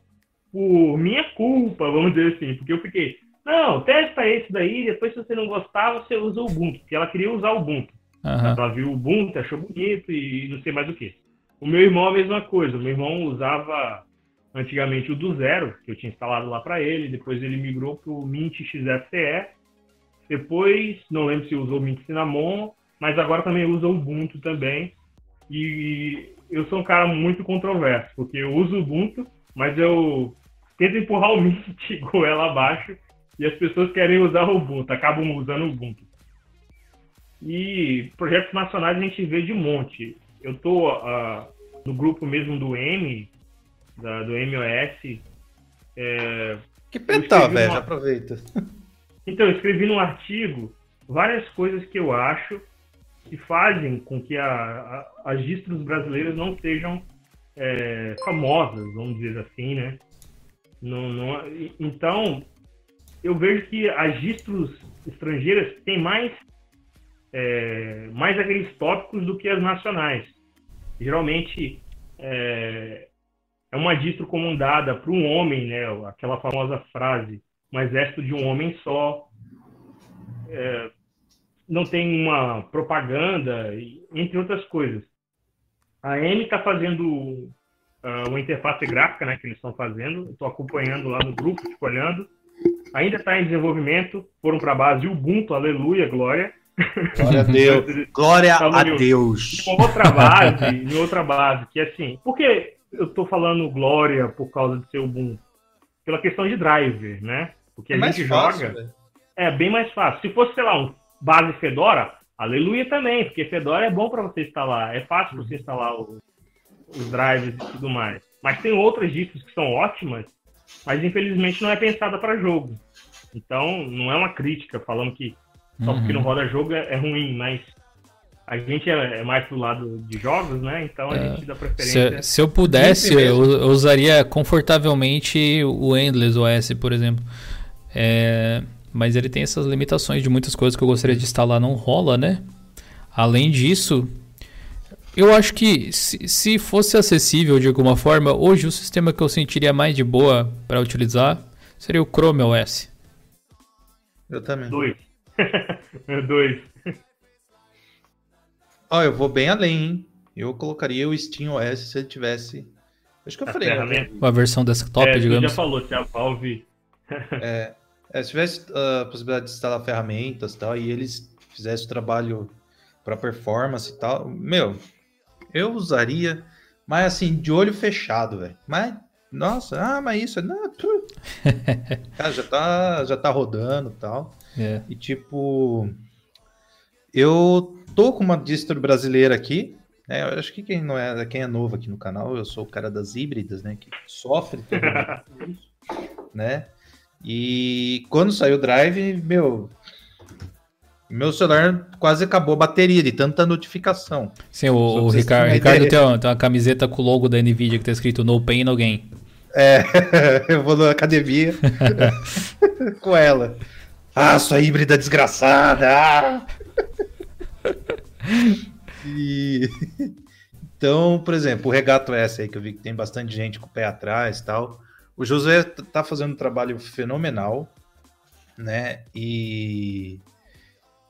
por minha culpa, vamos dizer assim. Porque eu fiquei, não, testa esse daí, depois se você não gostar, você usa o Ubuntu. Porque ela queria usar o Ubuntu. Aham. Ela viu o Ubuntu, achou bonito e não sei mais o que. O meu irmão a mesma coisa. O meu irmão usava antigamente o do zero, que eu tinha instalado lá para ele. Depois ele migrou para o Mint XFCE. Depois, não lembro se usou o Mint Cinnamon, mas agora também usa o Ubuntu também. E eu sou um cara muito controverso, porque eu uso o Ubuntu, mas eu tento empurrar o Mint goela abaixo e as pessoas querem usar o Ubuntu, acabam usando o Ubuntu. E projetos nacionais a gente vê de monte. Eu tô ah, no grupo mesmo do M, da- do MOS. é, Que pental, escrevi velho. uma- aproveita. Então, eu escrevi num artigo várias coisas que eu acho que fazem com que a, a- as distros brasileiras não sejam é, famosas, vamos dizer assim, né? Não, não- então, eu vejo que as distros estrangeiras têm mais, é, mais aqueles tópicos do que as nacionais. Geralmente, é, é uma distro comandada para um homem, né? Aquela famosa frase, um exército de um homem só. É, não tem uma propaganda, entre outras coisas. A M está fazendo ah, uma interface gráfica, né, que eles estão fazendo. Estou acompanhando lá no grupo, fico olhando. Ainda está em desenvolvimento. Foram para a base Ubuntu, aleluia, glória. Glória a Deus. Glória a Deus. Em outra base, em outra base, que é assim, por que eu tô falando glória por causa de ser Ubuntu? Pela questão de driver, né? Porque a É gente fácil, joga, velho. é bem mais fácil. Se fosse, sei lá, um base Fedora, aleluia também, porque Fedora é bom para você instalar, é fácil você instalar o- os drivers e tudo mais. Mas tem outras distros que são ótimas, mas infelizmente não é pensada para jogo. Então, não é uma crítica falando que só porque não Uhum. roda jogo é, é ruim, mas a gente é, é mais pro lado de jogos, né? Então a É, gente dá preferência. Se, se eu pudesse, eu, eu usaria confortavelmente o Endless OS, por exemplo. É, mas ele tem essas limitações de muitas coisas que eu gostaria de instalar, não rola, né? Além disso, eu acho que se, se fosse acessível de alguma forma, hoje o sistema que eu sentiria mais de boa para utilizar seria o Chrome OS. Eu também. Dois. Dois. Ó, eu vou bem além, hein? Eu colocaria o Steam OS se ele tivesse. Acho que eu A falei. né? ferramenta. A versão desktop, é, digamos. já falou que a Valve. É, se tivesse ah, a possibilidade de instalar ferramentas e tal, e eles fizessem o trabalho para performance e tal, meu, eu usaria, mas assim, de olho fechado, velho. Mas, nossa, ah, mas isso, não. Cara, já tá, já tá rodando e tal. É. E tipo, eu tô com uma distro brasileira aqui. né? eu acho que quem não é, quem é novo aqui no canal, eu sou o cara das híbridas, né? Que sofre também né? E quando saiu o Drive, meu, meu celular quase acabou a bateria de tanta notificação. Sim, o, o Ricardo, Ricardo tem, uma, tem uma camiseta com o logo da Nvidia que tá escrito No Pain No Gain. É, eu vou na academia com ela. Ah, sua híbrida desgraçada! ah! E... Então, por exemplo, o Regato S aí, que eu vi que tem bastante gente com o pé atrás e tal. O José tá fazendo um trabalho fenomenal, né? E,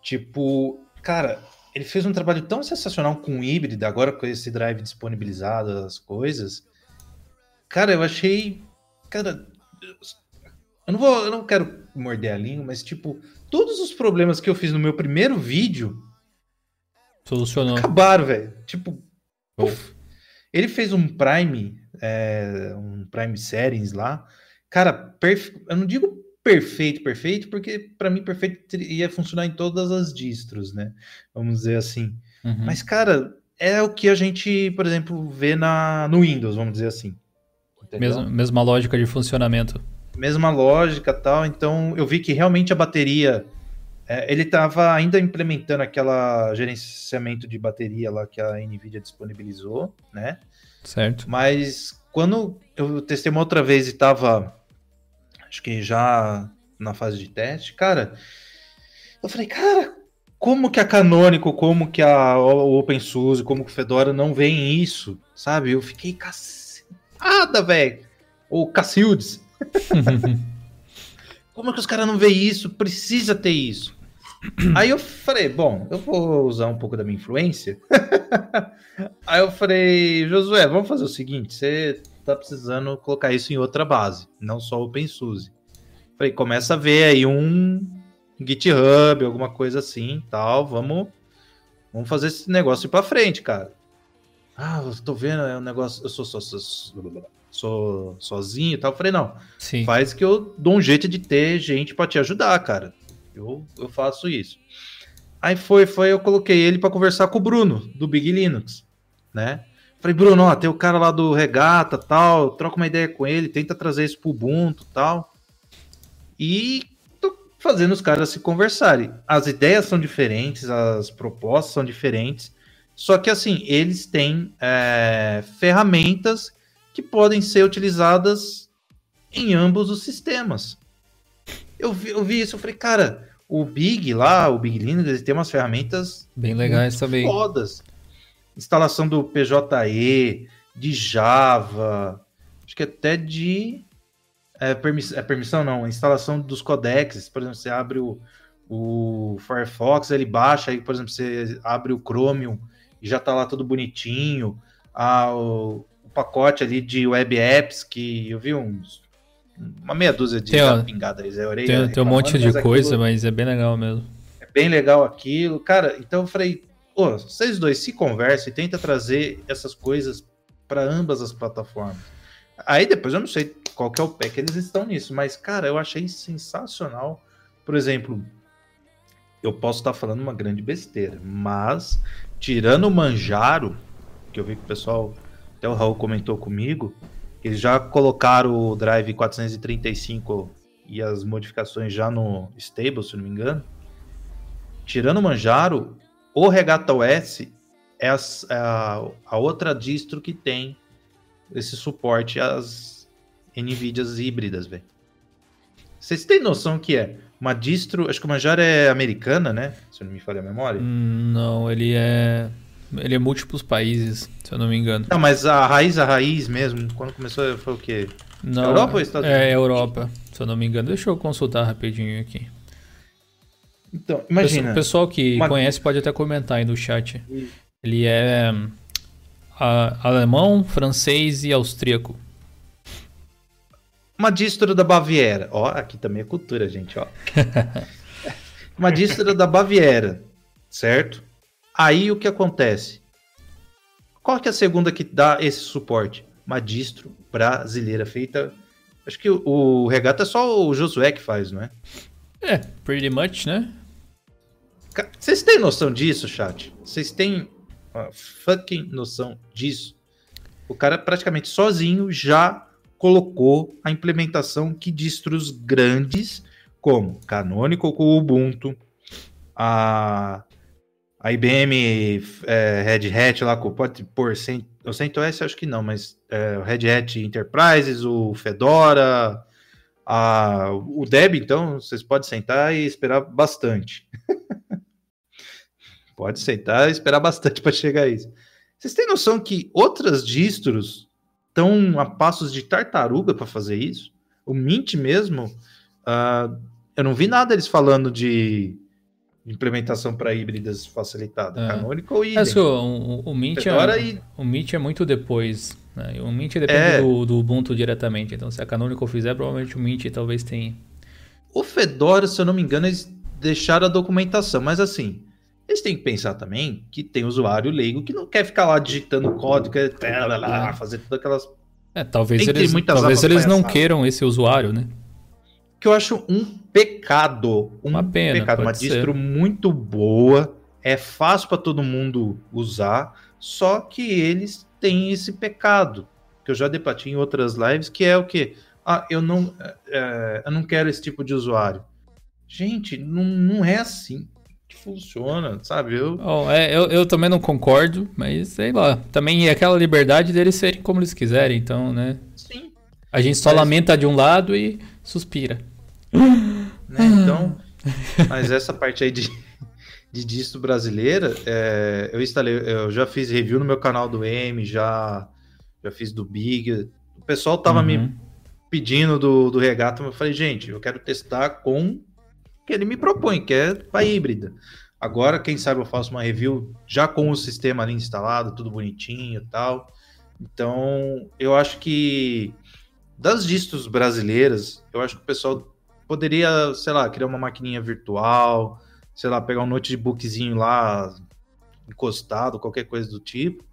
tipo, cara, ele fez um trabalho tão sensacional com o híbrido, agora com esse drive disponibilizado, as coisas. Cara, eu achei. Cara, eu não vou. Eu não quero morder a língua, mas, tipo, todos os problemas que eu fiz no meu primeiro vídeo Solucionou. acabaram, velho. Tipo, puf. ele fez um Prime, é, um Prime Settings lá. Cara, perfe... eu não digo perfeito, perfeito, porque pra mim perfeito ia funcionar em todas as distros, né? Vamos dizer assim. Uhum. Mas, cara, é o que a gente, por exemplo, vê na, no Windows, vamos dizer assim. Mesma, mesma lógica de funcionamento. mesma lógica tal. Então eu vi que realmente a bateria. é, ele estava ainda implementando aquela gerenciamento de bateria lá que a Nvidia disponibilizou, né? Certo? Mas quando eu testei uma outra vez e estava, acho que já na fase de teste, cara, eu falei, cara, como que a Canonical, como que a OpenSUSE, como que o Fedora não veem isso, sabe? Eu fiquei cacetada, velho. Ou Cacildes. Como é que os caras não veem isso? Precisa ter isso. Aí eu falei, bom, eu vou usar um pouco da minha influência. Aí eu falei, Josué, vamos fazer o seguinte, você tá precisando colocar isso em outra base, não só o OpenSUSE. Falei, começa a ver aí um GitHub, alguma coisa assim, tal, vamos vamos fazer esse negócio ir pra frente, cara. Ah, eu tô vendo, é um negócio, eu sou, sou, sou, sou sozinho e tal. Eu falei, não, Sim. faz que eu dou um jeito de ter gente pra te ajudar, cara. Eu, eu faço isso. Aí foi, foi, eu coloquei ele pra conversar com o Bruno, do Big Linux, né? Falei, Bruno, ó, tem o cara lá do Regata tal, troca uma ideia com ele, tenta trazer isso pro Ubuntu tal. E tô fazendo os caras se conversarem. As ideias são diferentes, as propostas são diferentes, só que assim, eles têm é, ferramentas que podem ser utilizadas em ambos os sistemas. Eu vi, eu vi isso, eu falei, cara, o Big lá, o Big Linux, ele tem umas ferramentas Bem legais também. fodas. Instalação do PJE, de Java, acho que até de. É, permiss, é permissão não, instalação dos codecs. Por exemplo, você abre o, o Firefox, ele baixa, aí, por exemplo, você abre o Chromium e já tá lá tudo bonitinho. Ah, o, o pacote ali de web apps, que eu vi uns. Uma meia dúzia de Tem, pingada aí, Zé Orelha Tem, tem um monte de mas aquilo- coisa, mas é bem legal mesmo. é bem legal aquilo. Cara, então eu falei, ô, vocês dois se conversem e tenta trazer essas coisas para ambas as plataformas. Aí depois eu não sei qual que é o pé que eles estão nisso, mas cara, eu achei sensacional. Por exemplo, eu posso estar falando uma grande besteira, mas tirando o Manjaro, que eu vi que o pessoal, até o Raul comentou comigo, eles já colocaram o Drive 435 e as modificações já no stable, se não me engano. Tirando o Manjaro, o Regata OS é as- é a, a outra distro que tem esse suporte às NVIDIAs híbridas, velho. Vocês têm noção que é uma distro, acho que o Manjaro é americana, né? Se eu não me falha a memória. Hum, Não, ele é. Ele é múltiplos países, se eu não me engano. Não, mas a raiz, a raiz mesmo, quando começou foi o quê? Não, Europa ou Estados É Unidos? Europa, se eu não me engano. Deixa eu consultar rapidinho aqui. Então, imagina. O pessoal que uma- conhece pode até comentar aí no chat. Ele é a- alemão, francês e austríaco. Uma distro da Baviera. Ó, aqui também é cultura, gente, ó. uma distro da Baviera, certo? Aí o que acontece? Qual que é a segunda que dá esse suporte? Uma distro brasileira feita. Acho que o, o regata é só o Josué que faz, não é? É, pretty much, né? Vocês têm noção disso, chat? Vocês têm uma fucking noção disso? O cara praticamente sozinho já colocou a implementação que distros grandes, como Canonical com Ubuntu, a, a IBM é, Red Hat lá com pode pôr Cent- o CentOS acho que não, mas é, Red Hat Enterprises, o Fedora, o Deb, então vocês podem sentar e esperar bastante. Pode sentar e esperar bastante para chegar a isso. Vocês têm noção que outras distros estão a passos de tartaruga para fazer isso? O Mint mesmo, ah, eu não vi nada eles falando de implementação para híbridas facilitada. É. Canonical e É, assim, o, o, o Mint é, e o Mint é muito depois. Né? O Mint depende É. do, do Ubuntu diretamente. Então, se a Canonical fizer, provavelmente o Mint talvez tenha. o Fedora, se eu não me engano, eles deixaram a documentação, mas assim, eles têm que pensar também que tem usuário leigo que não quer ficar lá digitando código, quer lá, fazer todas aquelas É, talvez eles, talvez eles não queiram esse usuário, né? que eu acho um pecado. Um Uma pena, pecado. Uma pode ser. distro muito boa. é fácil para todo mundo usar, só que eles têm esse pecado que eu já debati em outras lives, que é o que ah, eu não, é, eu não quero esse tipo de usuário. Gente, não, não é assim que funciona, sabe? Eu... Oh, é, eu, eu também não concordo, mas sei lá. Também é aquela liberdade deles serem como eles quiserem, então, né? Sim. A gente só mas... lamenta de um lado e suspira. Né? Então, mas essa parte aí de, de distro brasileira, é, eu instalei, eu já fiz review no meu canal do M, já, já fiz do Big. O pessoal tava uhum. me pedindo do, do regata, mas eu falei, gente, eu quero testar com o que ele me propõe, que é a híbrida. Agora, quem sabe eu faço uma review já com o sistema ali instalado, tudo bonitinho e tal. Então, eu acho que das distros brasileiras, eu acho que o pessoal poderia, sei lá, criar uma maquininha virtual, sei lá, pegar um notebookzinho lá encostado, qualquer coisa do tipo,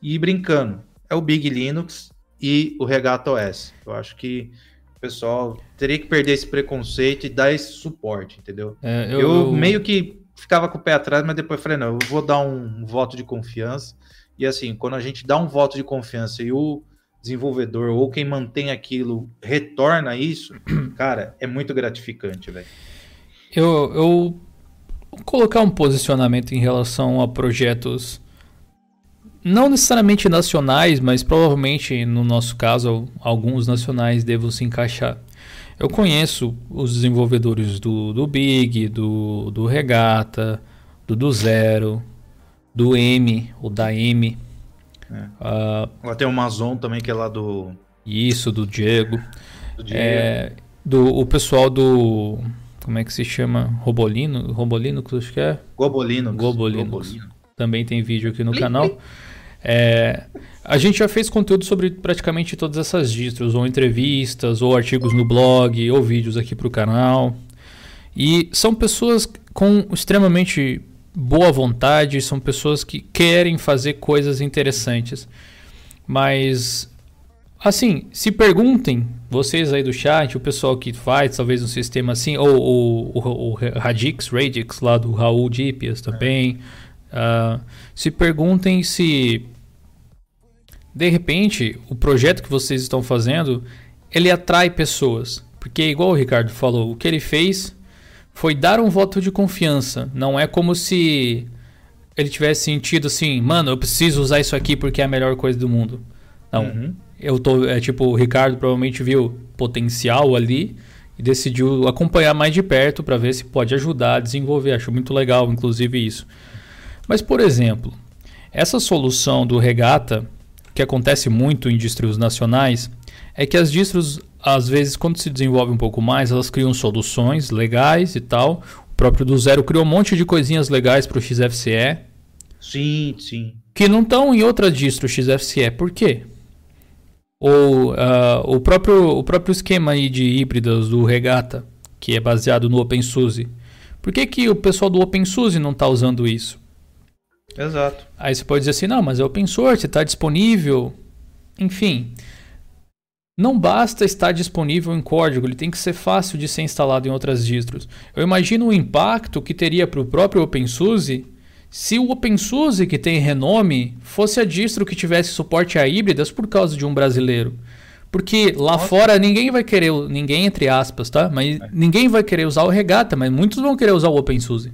e ir brincando. É o Big Linux e o Regato OS. Eu acho que o pessoal teria que perder esse preconceito e dar esse suporte, entendeu? É, eu, eu, meio que ficava com o pé atrás, mas depois falei, não, eu vou dar um, um voto de confiança. E assim, quando a gente dá um voto de confiança e o desenvolvedor ou quem mantém aquilo retorna isso, cara, é muito gratificante, velho. Eu, eu vou colocar um posicionamento em relação a projetos não necessariamente nacionais, mas provavelmente no nosso caso alguns nacionais devam se encaixar. Eu conheço os desenvolvedores do, do Big, do, do Regata, do Do Zero, do M, ou da M. É. Uh, tem o Amazon também, que é lá do. Isso, do Diego. Do, Diego. É, do o pessoal do. Como é que se chama? Robolino? Robolino, acho que é? Gobolino. Gobolino. Também tem vídeo aqui no canal. É, a gente já fez conteúdo sobre praticamente todas essas distros, ou entrevistas, ou artigos no blog, ou vídeos aqui para o canal. E são pessoas com extremamente boa vontade, são pessoas que querem fazer coisas interessantes. Mas, assim, se perguntem, vocês aí do chat, o pessoal que faz talvez um sistema assim, ou, ou, ou o Radix, Radix lá do Raul Dipias também. Uh, se perguntem se de repente o projeto que vocês estão fazendo ele atrai pessoas porque igual o Ricardo falou o que ele fez foi dar um voto de confiança. Não é como se ele tivesse sentido assim mano eu preciso usar isso aqui porque é a melhor coisa do mundo. Não. Uhum. eu tô é tipo o Ricardo provavelmente viu potencial ali e decidiu acompanhar mais de perto para ver se pode ajudar a desenvolver. Acho muito legal inclusive isso. Mas, por exemplo, essa solução do regata, que acontece muito em distros nacionais, é que as distros, às vezes, quando se desenvolve um pouco mais, elas criam soluções legais e tal. O próprio do Zero criou um monte de coisinhas legais para o XFCE. Sim, sim. Que não estão em outra distro XFCE. Por quê? Ou uh, o, próprio, o próprio esquema aí de híbridas do Regata, que é baseado no OpenSUSE. Por que, que o pessoal do OpenSUSE não está usando isso? Exato. Aí você pode dizer assim, não, mas é open source, está disponível. Enfim, não basta estar disponível em código, ele tem que ser fácil de ser instalado em outras distros. Eu imagino o impacto que teria para o próprio OpenSUSE se o OpenSUSE, que tem renome, fosse a distro que tivesse suporte a híbridas por causa de um brasileiro. Porque lá Nossa. fora ninguém vai querer, ninguém entre aspas, tá? Mas é. ninguém vai querer usar o Regata, mas muitos vão querer usar o OpenSUSE.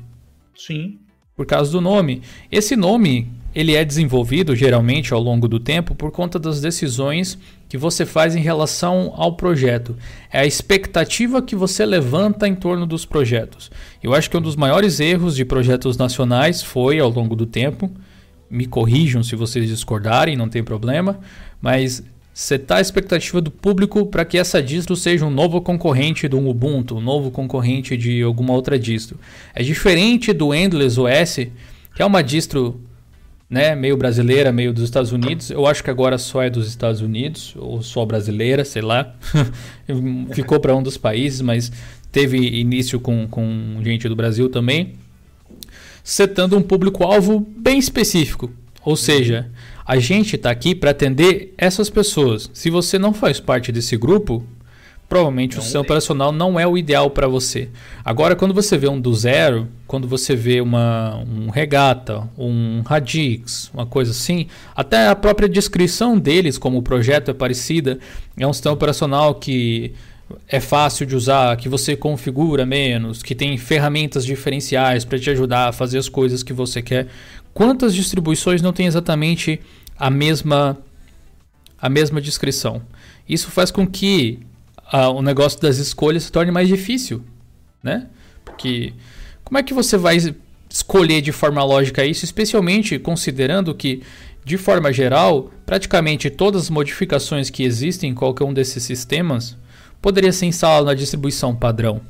Sim por causa do nome. Esse nome ele é desenvolvido geralmente ao longo do tempo por conta das decisões que você faz em relação ao projeto. É a expectativa que você levanta em torno dos projetos. Eu acho que um dos maiores erros de projetos nacionais foi ao longo do tempo. Me corrijam se vocês discordarem, não tem problema, mas setar a expectativa do público para que essa distro seja um novo concorrente do Ubuntu, um novo concorrente de alguma outra distro. É diferente do Endless OS, que é uma distro né, meio brasileira, meio dos Estados Unidos. Eu acho que agora só é dos Estados Unidos, ou só brasileira, sei lá. Ficou para um dos países, mas teve início com, com gente do Brasil também. Setando um público-alvo bem específico. Ou seja, a gente está aqui para atender essas pessoas. Se você não faz parte desse grupo, provavelmente o sistema operacional não é o ideal para você. Agora, quando você vê um do zero, quando você vê uma, um Regata, um Radix, uma coisa assim, até a própria descrição deles como o projeto é parecida, é um sistema operacional que é fácil de usar, que você configura menos, que tem ferramentas diferenciais para te ajudar a fazer as coisas que você quer. Quantas distribuições não tem exatamente a mesma a mesma descrição? Isso faz com que uh, o negócio das escolhas se torne mais difícil, né? Porque como é que você vai escolher de forma lógica isso, especialmente considerando que, de forma geral, praticamente todas as modificações que existem em qualquer um desses sistemas poderia ser instalado na distribuição padrão.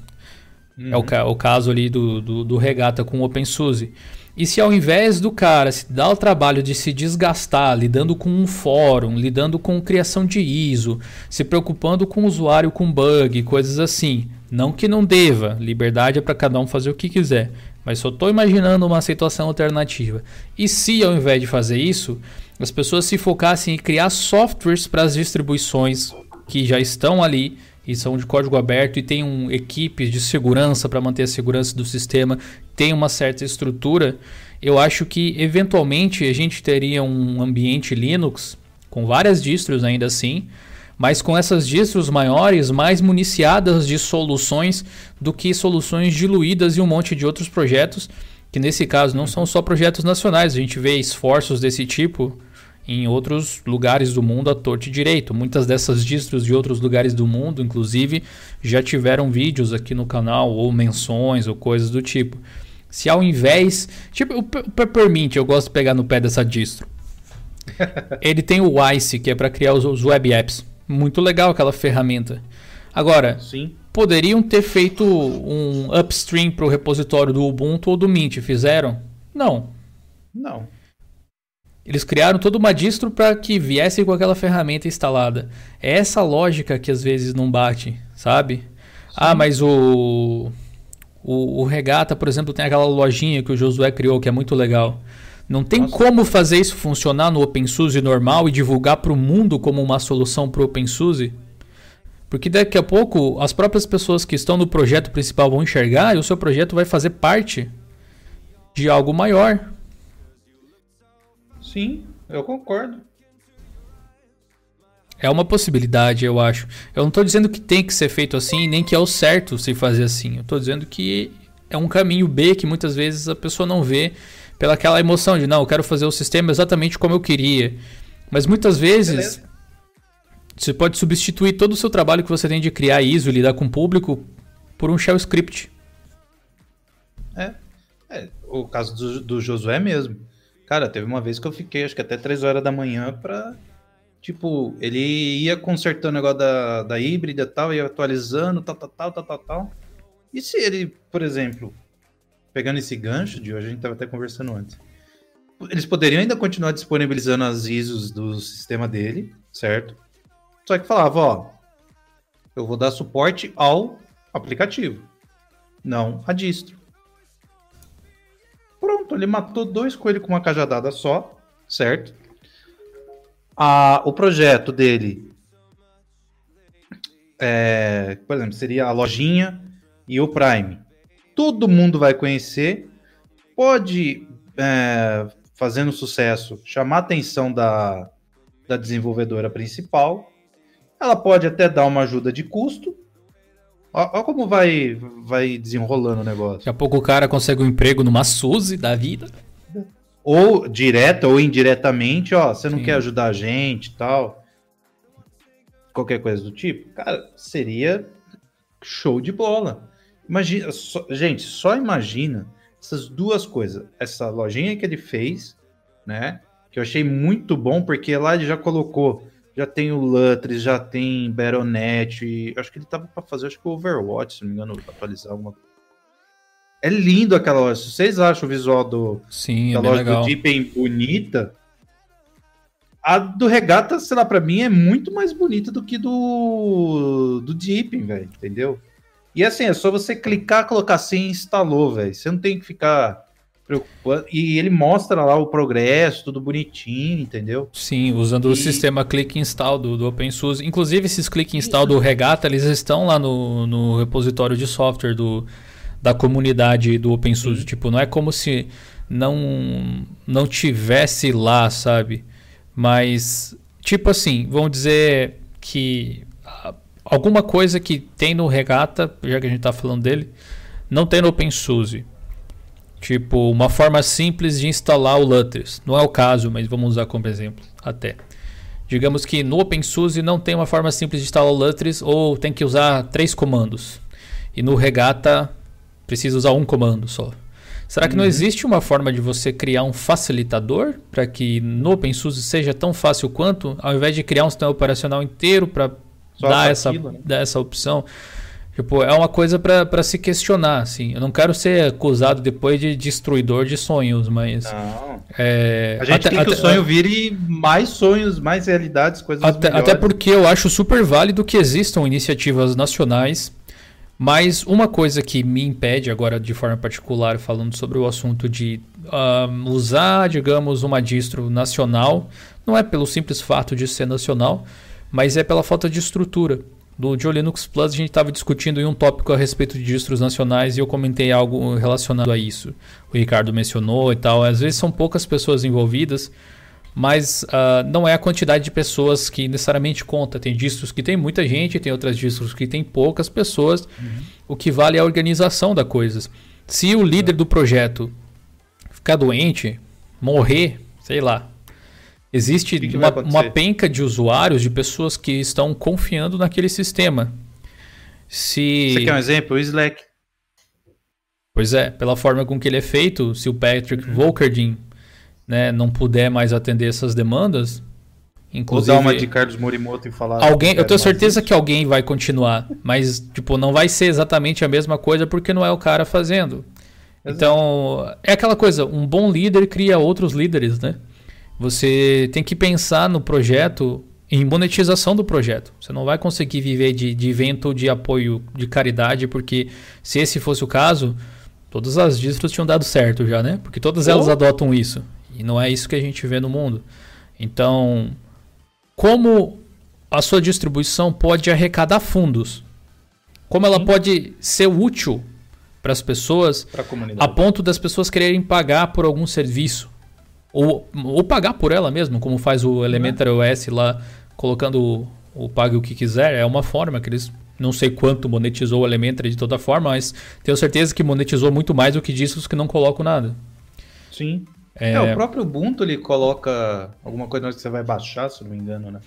Uhum. É o, uhum. o, caso ali do, do, do Regata com o OpenSUSE. E se ao invés do cara se dar o trabalho de se desgastar lidando com um fórum, lidando com criação de ISO, se preocupando com o usuário com bug, coisas assim, não que não deva, liberdade é para cada um fazer o que quiser, mas só estou imaginando uma situação alternativa. E se ao invés de fazer isso, as pessoas se focassem em criar softwares para as distribuições que já estão ali e são de código aberto e tem um, equipes de segurança para manter a segurança do sistema, tem uma certa estrutura, eu acho que eventualmente a gente teria um ambiente Linux com várias distros ainda assim, mas com essas distros maiores, mais municiadas de soluções do que soluções diluídas e um monte de outros projetos, que nesse caso não são só projetos nacionais, a gente vê esforços desse tipo em outros lugares do mundo a torto e direito. Muitas dessas distros de outros lugares do mundo, inclusive, já tiveram vídeos aqui no canal ou menções ou coisas do tipo. Se ao invés, tipo o Peppermint, eu gosto de pegar no pé dessa distro. Ele tem o Ice, que é para criar os, os web apps. Muito legal aquela ferramenta. Agora, Sim. poderiam ter feito um upstream para o repositório do Ubuntu ou do Mint. Fizeram? Não. Não. Eles criaram toda uma distro para que viesse com aquela ferramenta instalada. É essa lógica que às vezes não bate, sabe? Sim. Ah, mas o, o, o Regata, por exemplo, tem aquela lojinha que o Josué criou que é muito legal. Não tem Nossa. como fazer isso funcionar no OpenSUSE normal e divulgar para o mundo como uma solução para o OpenSUSE? Porque daqui a pouco as próprias pessoas que estão no projeto principal vão enxergar e o seu projeto vai fazer parte de algo maior. Sim, eu concordo. É uma possibilidade, eu acho. Eu não estou dizendo que tem que ser feito assim, nem que é o certo se fazer assim. Eu estou dizendo que é um caminho B que muitas vezes a pessoa não vê pela aquela emoção de não, eu quero fazer o sistema exatamente como eu queria. Mas muitas vezes Beleza. você pode substituir todo o seu trabalho que você tem de criar ISO, lidar com o público, por um shell script. É, é o caso do, do Josué mesmo. Cara, teve uma vez que eu fiquei, acho que até 3 horas da manhã pra. Tipo, ele ia consertando o negócio da, da híbrida e tal, ia atualizando, tal, tal, tal, tal, tal, tal. E se ele, por exemplo, pegando esse gancho de hoje, a gente tava até conversando antes. Eles poderiam ainda continuar disponibilizando as ISOs do sistema dele, certo? Só que falava, ó, eu vou dar suporte ao aplicativo, não a distro. Pronto, ele matou dois coelhos com uma cajadada só, certo? A, o projeto dele, é, por exemplo, seria a lojinha e o Prime. Todo mundo vai conhecer, pode, é, fazendo sucesso, chamar a atenção da, da desenvolvedora principal. Ela pode até dar uma ajuda de custo, Olha como vai, vai desenrolando o negócio. Daqui a pouco o cara consegue um emprego numa Suzy da vida. Ou direta ou indiretamente, ó, você não Sim. quer ajudar a gente e tal. Qualquer coisa do tipo. Cara, seria show de bola. Imagina, só, gente, só imagina essas duas coisas. Essa lojinha que ele fez, né? Que eu achei muito bom, porque lá ele já colocou já tem o Lutris, já tem Baronet. Acho que ele tava para fazer, acho que o Overwatch, se não me engano, atualizar alguma É lindo aquela loja. Se vocês acham o visual do, Sim, da é loja legal. do Deepen bonita, a do Regata, sei lá, pra mim é muito mais bonita do que do, do Deepen, velho, entendeu? E assim, é só você clicar, colocar assim e instalou, velho. Você não tem que ficar preocupante. E ele mostra lá o progresso, tudo bonitinho, entendeu? Sim, usando e... o sistema click install do, do OpenSUSE. Inclusive, esses click install do Regata, eles estão lá no, no repositório de software do, da comunidade do OpenSUSE. Sim. Tipo, não é como se não, não tivesse lá, sabe? Mas, tipo assim, vamos dizer que alguma coisa que tem no Regata, já que a gente está falando dele, não tem no OpenSUSE. Tipo, uma forma simples de instalar o Lutris. Não é o caso, mas vamos usar como exemplo até. Digamos que no OpenSUSE não tem uma forma simples de instalar o Lutris ou tem que usar três comandos. E no Regata precisa usar um comando só. Será que uhum. não existe uma forma de você criar um facilitador para que no OpenSUSE seja tão fácil quanto, ao invés de criar um sistema operacional inteiro para dar, essa, né? dar essa opção? Tipo, é uma coisa para se questionar, assim. Eu não quero ser acusado depois de destruidor de sonhos, mas. Não. É, a gente até, quer que o sonho vire mais sonhos, mais realidades, coisas até, até porque eu acho super válido que existam iniciativas nacionais, mas uma coisa que me impede agora, de forma particular, falando sobre o assunto de um, usar, digamos, uma distro nacional, não é pelo simples fato de ser nacional, mas é pela falta de estrutura do Joe Linux Plus, a gente estava discutindo em um tópico a respeito de distros nacionais e eu comentei algo relacionado a isso. O Ricardo mencionou e tal. Às vezes são poucas pessoas envolvidas, mas uh, não é a quantidade de pessoas que necessariamente conta. Tem distros que tem muita gente, tem outras distros que tem poucas pessoas. Uhum. O que vale é a organização da coisas. Se o líder do projeto ficar doente, morrer, sei lá, Existe que que uma, uma, penca de usuários, de pessoas que estão confiando naquele sistema. Se... Você quer um exemplo? O Slack. Pois é, pela forma com que ele é feito, se o Patrick uhum. Volkerdin né, não puder mais atender essas demandas, inclusive... Ou dar uma de Carlos Morimoto e falar... Alguém, eu tenho certeza que alguém vai continuar, mas tipo, não vai ser exatamente a mesma coisa porque não é o cara fazendo. Exato. Então, é aquela coisa, um bom líder cria outros líderes, né? Você tem que pensar no projeto em monetização do projeto. Você não vai conseguir viver de, de evento de apoio de caridade, porque se esse fosse o caso, todas as distros tinham dado certo já, né? Porque todas oh. elas adotam isso. E não é isso que a gente vê no mundo. Então, como a sua distribuição pode arrecadar fundos? Como ela Sim. pode ser útil para as pessoas a ponto das pessoas quererem pagar por algum serviço? Ou, ou pagar por ela mesmo, como faz o Elementary OS lá, colocando o, o pague o que quiser. É uma forma que eles não sei quanto monetizou o Elementary de toda forma, mas tenho certeza que monetizou muito mais do que discos que não colocam nada. Sim. É... é, o próprio Ubuntu ele coloca alguma coisa que você vai baixar, se não me engano, né?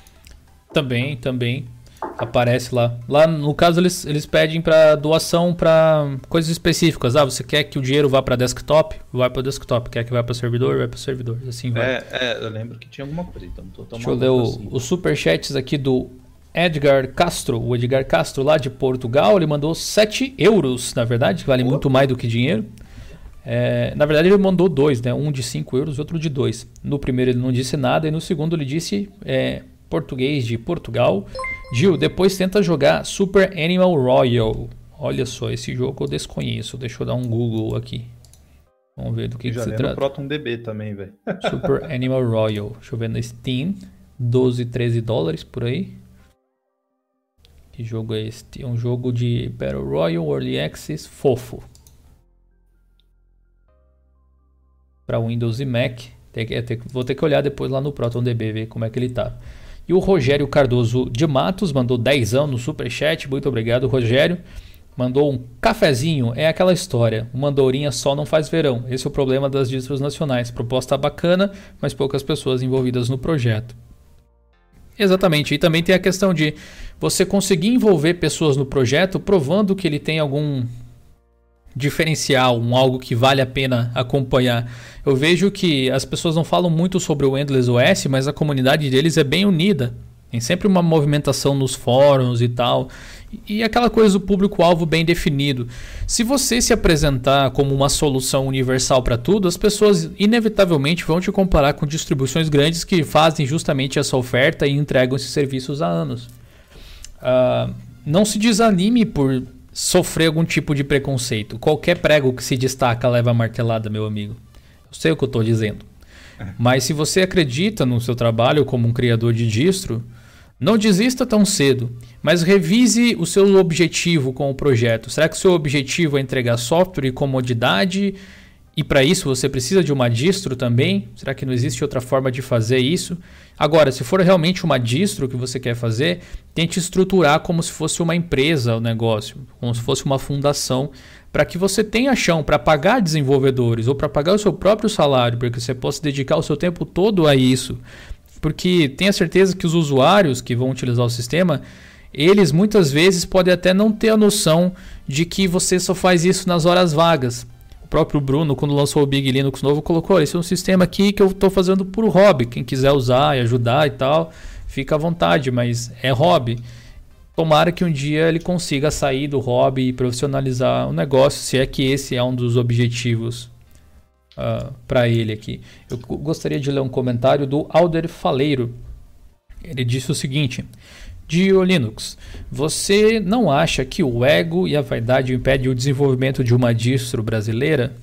Também, também aparece lá. Lá, no caso, eles, eles pedem para doação para coisas específicas. Ah, você quer que o dinheiro vá para desktop? Vai para desktop. Quer que vá para servidor? Vai para servidor. Assim vai. É, é, eu lembro que tinha alguma coisa. Então, tô Deixa eu ler assim. os superchats aqui do Edgar Castro. O Edgar Castro, lá de Portugal, ele mandou 7 euros, na verdade, que vale oh. muito mais do que dinheiro. É, na verdade, ele mandou dois, né? Um de 5 euros e outro de 2. No primeiro ele não disse nada, e no segundo ele disse é, português de Portugal. Gil, depois tenta jogar Super Animal Royal. Olha só, esse jogo eu desconheço. Deixa eu dar um Google aqui. Vamos ver do que, que se trata. Proton DB também, velho. Super Animal Royal. Deixa eu ver no Steam. 12, 13 dólares por aí. Que jogo é este? É um jogo de Battle Royale Early Access fofo. Para Windows e Mac. Tem que, é, tem, vou ter que olhar depois lá no ProtonDB, ver como é que ele tá. E o Rogério Cardoso de Matos mandou 10 anos no superchat. Muito obrigado, Rogério. Mandou um cafezinho. É aquela história. Uma andorinha só não faz verão. Esse é o problema das distros nacionais. Proposta bacana, mas poucas pessoas envolvidas no projeto. Exatamente. E também tem a questão de você conseguir envolver pessoas no projeto provando que ele tem algum diferencial, um algo que vale a pena acompanhar. Eu vejo que as pessoas não falam muito sobre o Endless OS, mas a comunidade deles é bem unida. Tem sempre uma movimentação nos fóruns e tal. E aquela coisa do público-alvo bem definido. Se você se apresentar como uma solução universal para tudo, as pessoas inevitavelmente vão te comparar com distribuições grandes que fazem justamente essa oferta e entregam esses serviços há anos. Uh, não se desanime por sofrer algum tipo de preconceito. Qualquer prego que se destaca leva martelada, meu amigo. Eu sei o que eu estou dizendo. Mas se você acredita no seu trabalho como um criador de distro, não desista tão cedo, mas revise o seu objetivo com o projeto. Será que o seu objetivo é entregar software e comodidade? E para isso você precisa de uma distro também? Será que não existe outra forma de fazer isso? Agora, se for realmente uma distro que você quer fazer, tente estruturar como se fosse uma empresa o negócio, como se fosse uma fundação, para que você tenha chão para pagar desenvolvedores ou para pagar o seu próprio salário, para que você possa dedicar o seu tempo todo a isso. Porque tenha certeza que os usuários que vão utilizar o sistema, eles muitas vezes podem até não ter a noção de que você só faz isso nas horas vagas. Próprio Bruno, quando lançou o Big Linux novo, colocou: esse é um sistema aqui que eu estou fazendo por hobby. Quem quiser usar e ajudar e tal, fica à vontade, mas é hobby. Tomara que um dia ele consiga sair do hobby e profissionalizar o negócio, se é que esse é um dos objetivos uh, ah, para ele aqui. Eu gostaria de ler um comentário do Alder Faleiro. Ele disse o seguinte: Dio Linux, você não acha que o ego e a vaidade impedem o desenvolvimento de uma distro brasileira?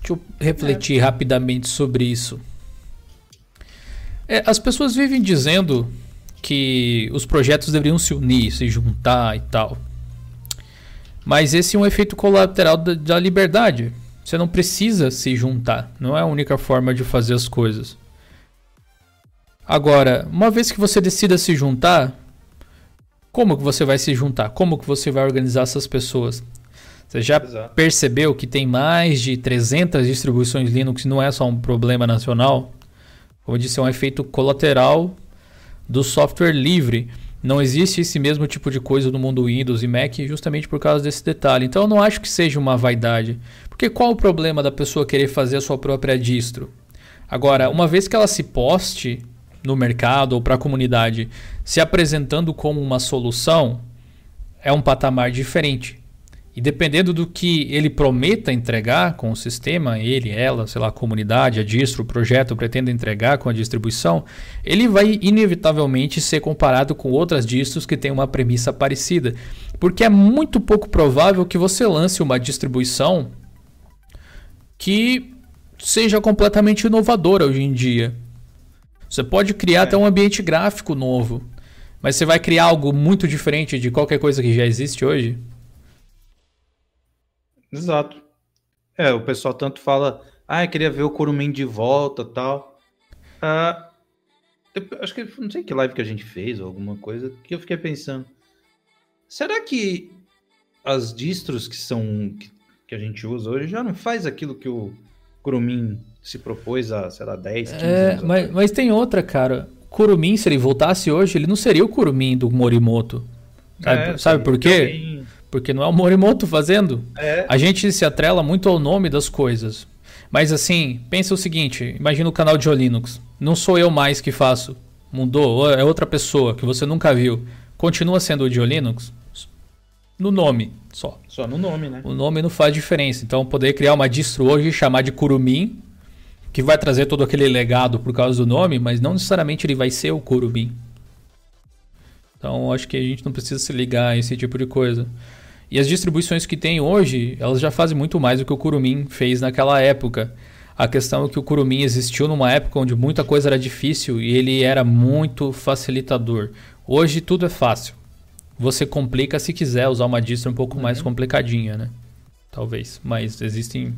Deixa eu refletir é. rapidamente sobre isso. É, as pessoas vivem dizendo que os projetos deveriam se unir, se juntar e tal. Mas esse é um efeito colateral da, da liberdade. Você não precisa se juntar. Não é a única forma de fazer as coisas. Agora, uma vez que você decida se juntar, como que você vai se juntar? Como que você vai organizar essas pessoas? Você já Exato. percebeu que tem mais de 300 distribuições Linux não é só um problema nacional? Como eu disse, é um efeito colateral do software livre. Não existe esse mesmo tipo de coisa no mundo Windows e Mac justamente por causa desse detalhe. Então eu não acho que seja uma vaidade. Porque qual o problema da pessoa querer fazer a sua própria distro? Agora, uma vez que ela se poste no mercado ou para a comunidade se apresentando como uma solução, é um patamar diferente. E dependendo do que ele prometa entregar com o sistema, ele, ela, sei lá, a comunidade, a distro, o projeto pretende entregar com a distribuição, ele vai inevitavelmente ser comparado com outras distros que têm uma premissa parecida. Porque é muito pouco provável que você lance uma distribuição que seja completamente inovadora hoje em dia. Você pode criar é. até um ambiente gráfico novo, mas você vai criar algo muito diferente de qualquer coisa que já existe hoje? Exato. É, o pessoal tanto fala, ah, eu queria ver o Kurumin de volta tal. Ah, acho que não sei que live que a gente fez ou alguma coisa que eu fiquei pensando. Será que as distros que são que, que a gente usa hoje já não faz aquilo que o Kurumin se propôs a, sei lá, 10, 15 é, anos mas, mas tem outra, cara. Kurumin, se ele voltasse hoje, ele não seria o Kurumin do Morimoto. Sabe, é, sabe por quê? Porque não é o Morimoto fazendo. É. A gente se atrela muito ao nome das coisas. Mas assim, pensa o seguinte: imagina o canal de Linux. Não sou eu mais que faço. Mudou, é outra pessoa que você nunca viu. Continua sendo o de Linux? No nome só. Só no nome, né? O nome não faz diferença. Então, poder criar uma distro hoje e chamar de Kurumin, que vai trazer todo aquele legado por causa do nome, mas não necessariamente ele vai ser o Kurumin. Então, acho que a gente não precisa se ligar a esse tipo de coisa. E as distribuições que tem hoje, elas já fazem muito mais do que o Kurumin fez naquela época. A questão é que o Kurumin existiu numa época onde muita coisa era difícil e ele era muito facilitador. Hoje tudo é fácil. Você complica se quiser usar uma distro um pouco uhum. mais complicadinha, né? Talvez. Mas existem.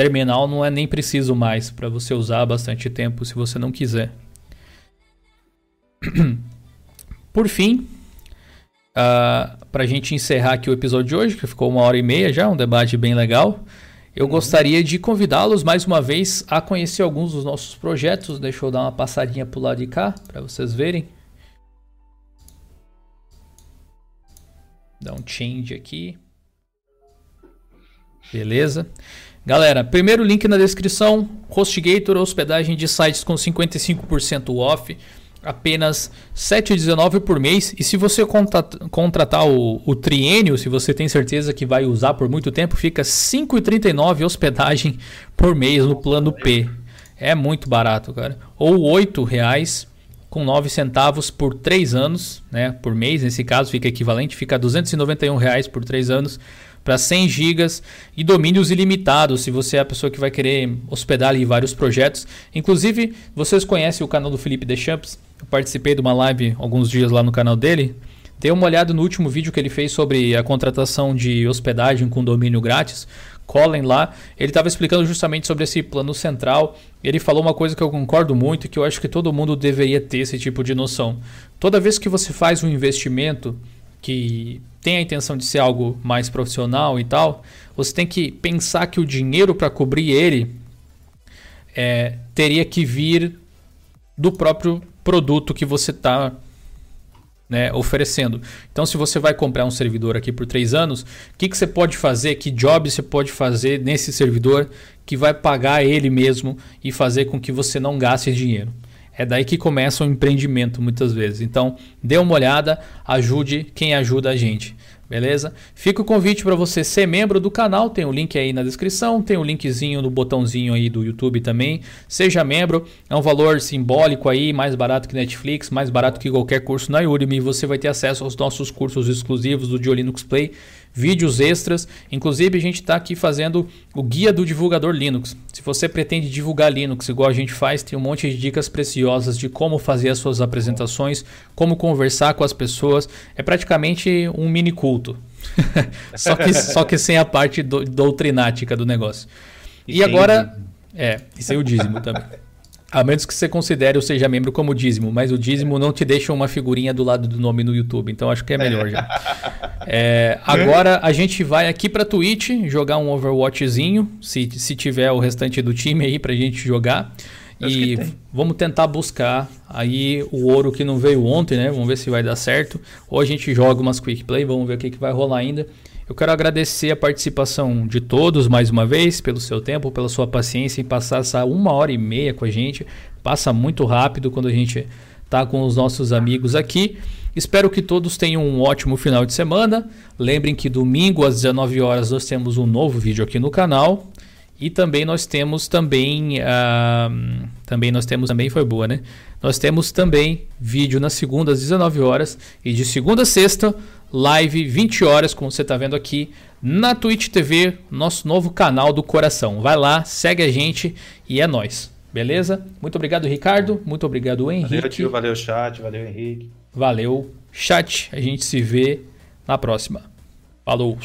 Terminal não é nem preciso mais para você usar bastante tempo se você não quiser. Por fim, Uh, ah, para a gente encerrar aqui o episódio de hoje, que ficou uma hora e meia já, um debate bem legal, eu uhum. gostaria de convidá-los mais uma vez a conhecer alguns dos nossos projetos. Deixa eu dar uma passadinha para o lado de cá para vocês verem. Dá um change aqui. Beleza. Galera, primeiro link na descrição: HostGator, hospedagem de sites com 55% off apenas R$ 7,19 por mês. E se você contratar o, o, triênio, se você tem certeza que vai usar por muito tempo, fica R$ 5,39 hospedagem por mês no plano P. É muito barato, cara. Ou R$ 8,00 com 9 centavos por 3 anos, né, por mês, nesse caso fica equivalente, fica 291 reais por 3 anos para 100 GB e domínios ilimitados, se você é a pessoa que vai querer hospedar ali vários projetos. Inclusive, vocês conhecem o canal do Felipe Deschamps? Eu participei de uma live alguns dias lá no canal dele. Dê uma olhada no último vídeo que ele fez sobre a contratação de hospedagem com domínio grátis. Colin lá, ele estava explicando justamente sobre esse plano central. Ele falou uma coisa que eu concordo muito que eu acho que todo mundo deveria ter esse tipo de noção. Toda vez que você faz um investimento que tem a intenção de ser algo mais profissional e tal, você tem que pensar que o dinheiro para cobrir ele é, teria que vir do próprio produto que você está né, oferecendo. Então, se você vai comprar um servidor aqui por três anos, o que, que você pode fazer? Que job você pode fazer nesse servidor que vai pagar ele mesmo e fazer com que você não gaste dinheiro? É daí que começa o empreendimento muitas vezes. Então, dê uma olhada, ajude quem ajuda a gente. Beleza? Fica o convite para você ser membro do canal, tem o link aí na descrição, tem o linkzinho no botãozinho aí do YouTube também. Seja membro, é um valor simbólico aí, mais barato que Netflix, mais barato que qualquer curso na Udemy. Você vai ter acesso aos nossos cursos exclusivos do Diolinux Play vídeos extras. Inclusive, a gente está aqui fazendo o guia do divulgador Linux. Se você pretende divulgar Linux igual a gente faz, tem um monte de dicas preciosas de como fazer as suas apresentações, como conversar com as pessoas. É praticamente um mini culto. só, que, só que sem a parte do, doutrinática do negócio. E, e agora. É, e sem o dízimo também. A menos que você considere ou seja membro como dízimo, mas o dízimo não te deixa uma figurinha do lado do nome no YouTube, então acho que é melhor já. É, agora a gente vai aqui para Twitch jogar um Overwatchzinho, se, se tiver o restante do time aí pra gente jogar. e vamos tentar buscar aí o ouro que não veio ontem, né? Vamos ver se vai dar certo. Ou a gente joga umas quick play, vamos ver o que, que vai rolar ainda. Eu quero agradecer a participação de todos mais uma vez, pelo seu tempo, pela sua paciência em passar essa uma hora e meia com a gente. Passa muito rápido quando a gente está com os nossos amigos aqui. Espero que todos tenham um ótimo final de semana. Lembrem que domingo às 19 horas nós temos um novo vídeo aqui no canal. E também nós temos também uh, também nós temos também foi boa, né? Nós temos também vídeo na segunda às 19 horas e de segunda a sexta live 20 horas, como você está vendo aqui, na Twitch TV, nosso novo canal do coração. Vai lá, segue a gente e é nós. Beleza? Muito obrigado, Ricardo. Muito obrigado, Henrique. Valeu, tio. Valeu, chat. Valeu, Henrique. Valeu, chat. A gente se vê na próxima. Falou.